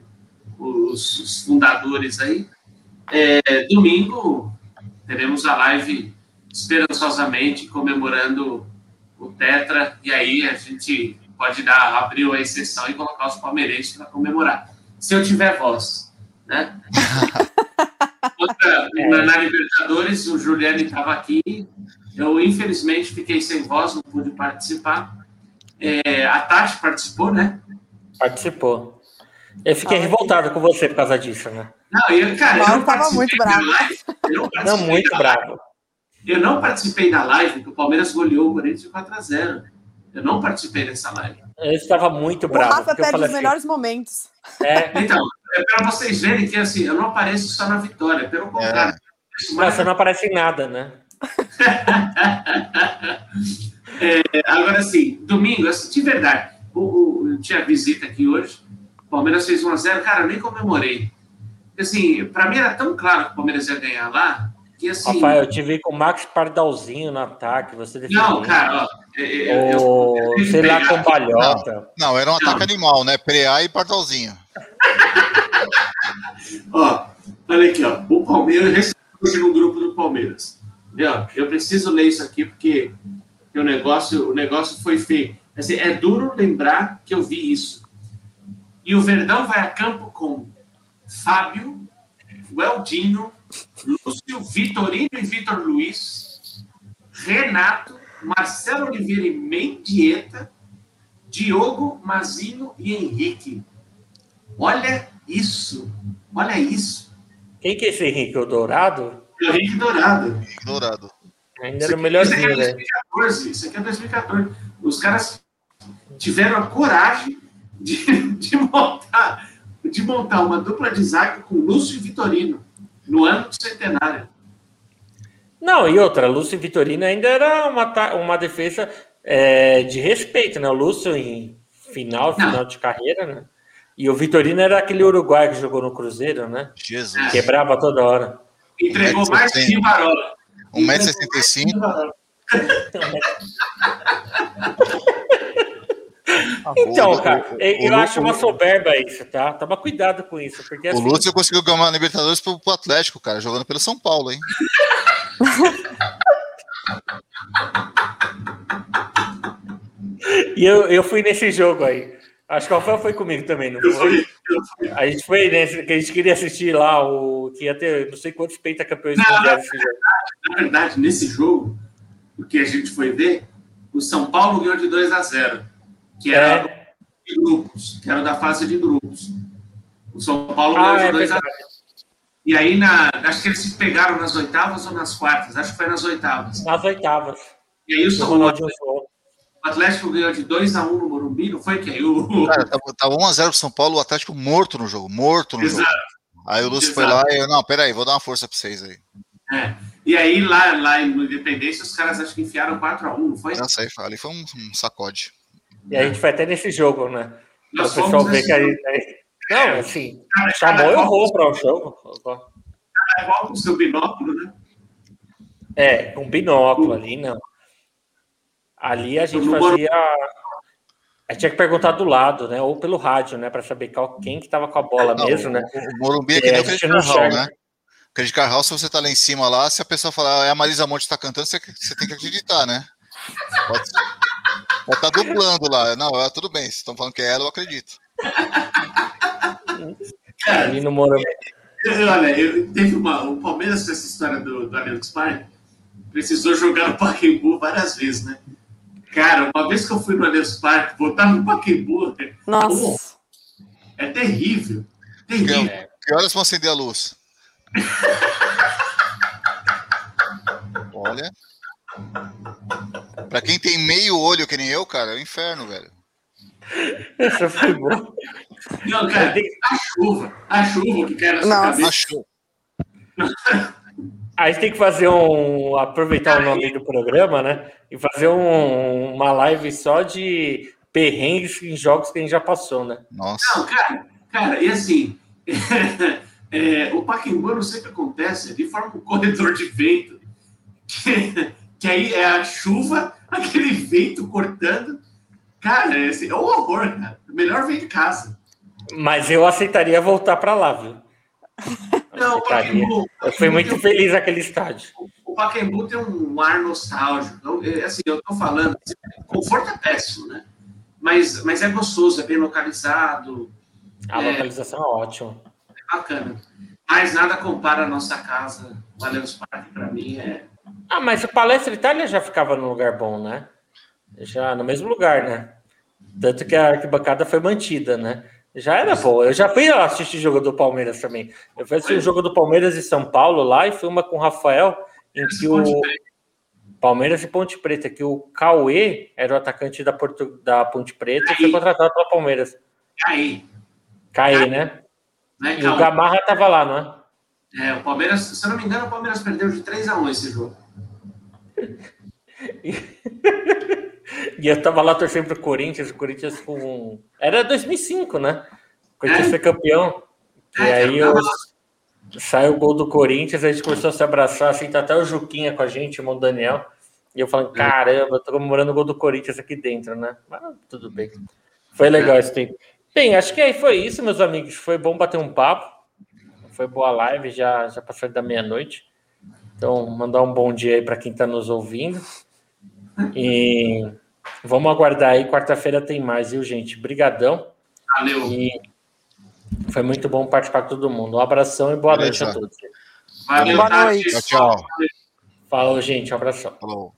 os, os fundadores aí. É, domingo teremos a live esperançosamente comemorando o Tetra, e aí a gente pode dar, abrir a exceção e colocar os palmeirenses para comemorar. Se eu tiver voz, né? Outra, na, na Libertadores, o Juliano estava aqui. Eu, infelizmente, fiquei sem voz, não pude participar. É, a Tati participou, né? Participou. Eu fiquei Ah, revoltado com você por causa disso, né? Não, eu, cara, eu não tava participei muito da bravo. live, eu não Não, participei muito da bravo. Eu não participei da live, porque o Palmeiras goleou o Corinthians de 4 a 0 Eu não participei dessa live. Eu estava muito O bravo. Rafa porque eu perde os assim, melhores momentos. é, Então, é para vocês verem que assim, eu não apareço só na vitória, pelo contrário. Isso não, mais- você não aparece em nada, né? É, agora, assim, domingo, assim, de verdade, o, o- eu tinha visita aqui hoje, o Palmeiras fez 1x0, cara, eu nem comemorei. Assim, para mim era tão claro que o Palmeiras ia ganhar lá, que assim. Rafael, eu te vi com o Max Pardalzinho no ataque, você defendeu. Não, cara, ó. eu- eu- eu- eu que sei lá, com balhota. Não, era um ataque animal, né? Preá e Pardalzinho. Ó, olha aqui, ó. O Palmeiras recebi hoje no grupo do Palmeiras. Eu preciso ler isso aqui porque, porque o, negócio, o negócio foi feio. Assim, é duro lembrar que eu vi isso. E o Verdão vai a campo com Fábio, Weldino, Lúcio, Vitorino e Vitor Luiz, Renato, Marcelo Oliveira e Mendieta, Diogo, Mazinho e Henrique. Olha isso. Olha isso. Quem que é esse Henrique? O Dourado? É o Henrique Dourado. Henrique Dourado. Ainda era o melhorzinho, é né? 2014. Isso aqui é 2014. Os caras tiveram a coragem de, de montar de montar uma dupla de zaga com Lúcio e Vitorino no ano do centenário. Não, e outra, Lúcio e Vitorino ainda era uma, uma defesa é, de respeito, né? O Lúcio em final, final de carreira, né? E o Vitorino era aquele uruguaio que jogou no Cruzeiro, né? Jesus. Quebrava toda hora. Entregou mais que sim. Rivarola. 1,65m. Então, O- cara, o- eu o acho uma o soberba isso, tá? Toma cuidado com isso, porque O assim, Lúcio conseguiu ganhar uma Libertadores pro, pro Atlético, cara, jogando pelo São Paulo, hein? E eu, eu fui nesse jogo aí. Acho que o Rafael foi comigo também, não foi? A gente foi nesse, que a gente queria assistir lá, o que ia ter não sei quantos pentacampeões mundiais esse jogo. Na verdade, nesse jogo, o que a gente foi ver, o São Paulo ganhou de 2 a 0 que era É. de grupos, que era da fase de grupos. O São Paulo ganhou Ah, de é 2 a verdade. 0 E aí, na, acho que eles se pegaram nas oitavas ou nas quartas, acho que foi nas oitavas. Nas oitavas. E aí o, O São, o Ronaldinho Souza. Atlético ganhou de 2 a 1 no Morumbi, não foi que aí o. Cara, tava, tava 1x0 pro São Paulo, o Atlético morto no jogo, morto no Exato. jogo. Aí o Lúcio foi lá e eu, não, peraí, vou dar uma força pra vocês aí. É. E aí, lá, lá no Independência, os caras acho que enfiaram 4 a 1 não foi? Nossa, aí, ali foi um, um sacode. E a gente foi até nesse jogo, né? Pra o Nós pessoal fomos ver que a jogo. gente. aí- Não, assim, Cara, chamou cara, eu vou para o jogo. Qual com o seu binóculo, né? É, com binóculo ali, não. Ali a gente fazia. A gente tinha que perguntar do lado, né? Ou pelo rádio, né? Para saber qual, quem que tava com a bola Não, mesmo, né? O, Morumbi é É, que nem o não enxerga. né? Credit Carral, se você tá lá em cima lá, se a pessoa falar, é a Marisa Monte que tá cantando, você, você tem que acreditar, né? Pode, pode estar dublando lá. Não, é, tudo bem, se estão falando que é ela, eu acredito. Ali no Morumbi. Eu- Olha, eu, teve uma. O Palmeiras, essa história do, do Allianz Parque, precisou jogar no Pacaembu várias vezes, né? Cara, uma vez que eu fui no Allianz Parque, botar no Pacaembu Nossa. é terrível. Que, Terrível. que horas vão acender a luz? Olha. Pra quem tem meio olho que nem eu, cara, é o inferno, velho. Essa foi boa. Não, cara, a chuva. A chuva que cai na sua Nossa. cabeça. Achou. A gente tem que fazer um. aproveitar o nome do programa, né? E fazer um- uma live só de perrengues em jogos que a gente já passou, né? Nossa. Não, cara, cara, e assim, é, o Pacaembu, eu não sei o que acontece, ele forma um corredor de vento, que, que aí é a chuva, aquele vento cortando. Cara, é, assim, é um horror, cara. Melhor vir em casa. Mas eu aceitaria voltar para lá, viu? Não, o. Pacaembu, Eu fui muito feliz naquele estádio. o Pacaembu tem um ar nostálgico. Então, é, assim, eu tô falando, conforto é péssimo, né? Mas, mas é gostoso, é bem localizado, A É. localização é ótima. Bacana. Mas nada compara a nossa casa, Allianz Parque, para mim, é Ah, mas o Palestra Itália já ficava num lugar bom, né? Já no mesmo lugar, né? Tanto que a arquibancada foi mantida, né? Já era boa. Eu já fui assistir o jogo do Palmeiras também. Eu fui assistir o jogo do Palmeiras e São Paulo lá e fui uma com o Rafael, em que o Palmeiras e Ponte Preta, que o Cauê era o atacante da, Porto... da Ponte Preta e foi contratado pela Palmeiras. aí, Caê, né? Né, E o? Gamarra tava lá, não é? É, o Palmeiras, se eu não me engano, o Palmeiras perdeu de 3 a 1 esse jogo. E eu tava lá torcendo pro Corinthians, o Corinthians com. Era 2005, né? O Corinthians É. foi campeão. E É, aí eu saiu o gol do Corinthians, a gente começou a se abraçar, assim, tá até o Juquinha com a gente, o irmão Daniel. E eu falando, caramba, eu tô comemorando o gol do Corinthians aqui dentro, né? Mas tudo bem. Foi legal esse tempo. Bem, acho que aí foi isso, meus amigos. Foi bom bater um papo. Foi boa live, já, já passou da meia-noite. Então, mandar um bom dia aí para quem está nos ouvindo. E vamos aguardar aí. Quarta-feira tem mais, viu, gente? Brigadão. Valeu. E foi muito bom participar com todo mundo. Um abração e boa Beleza. noite a todos. Valeu, Boa Tati. noite. Tchau, tchau. Falou, gente. Um abração. Falou.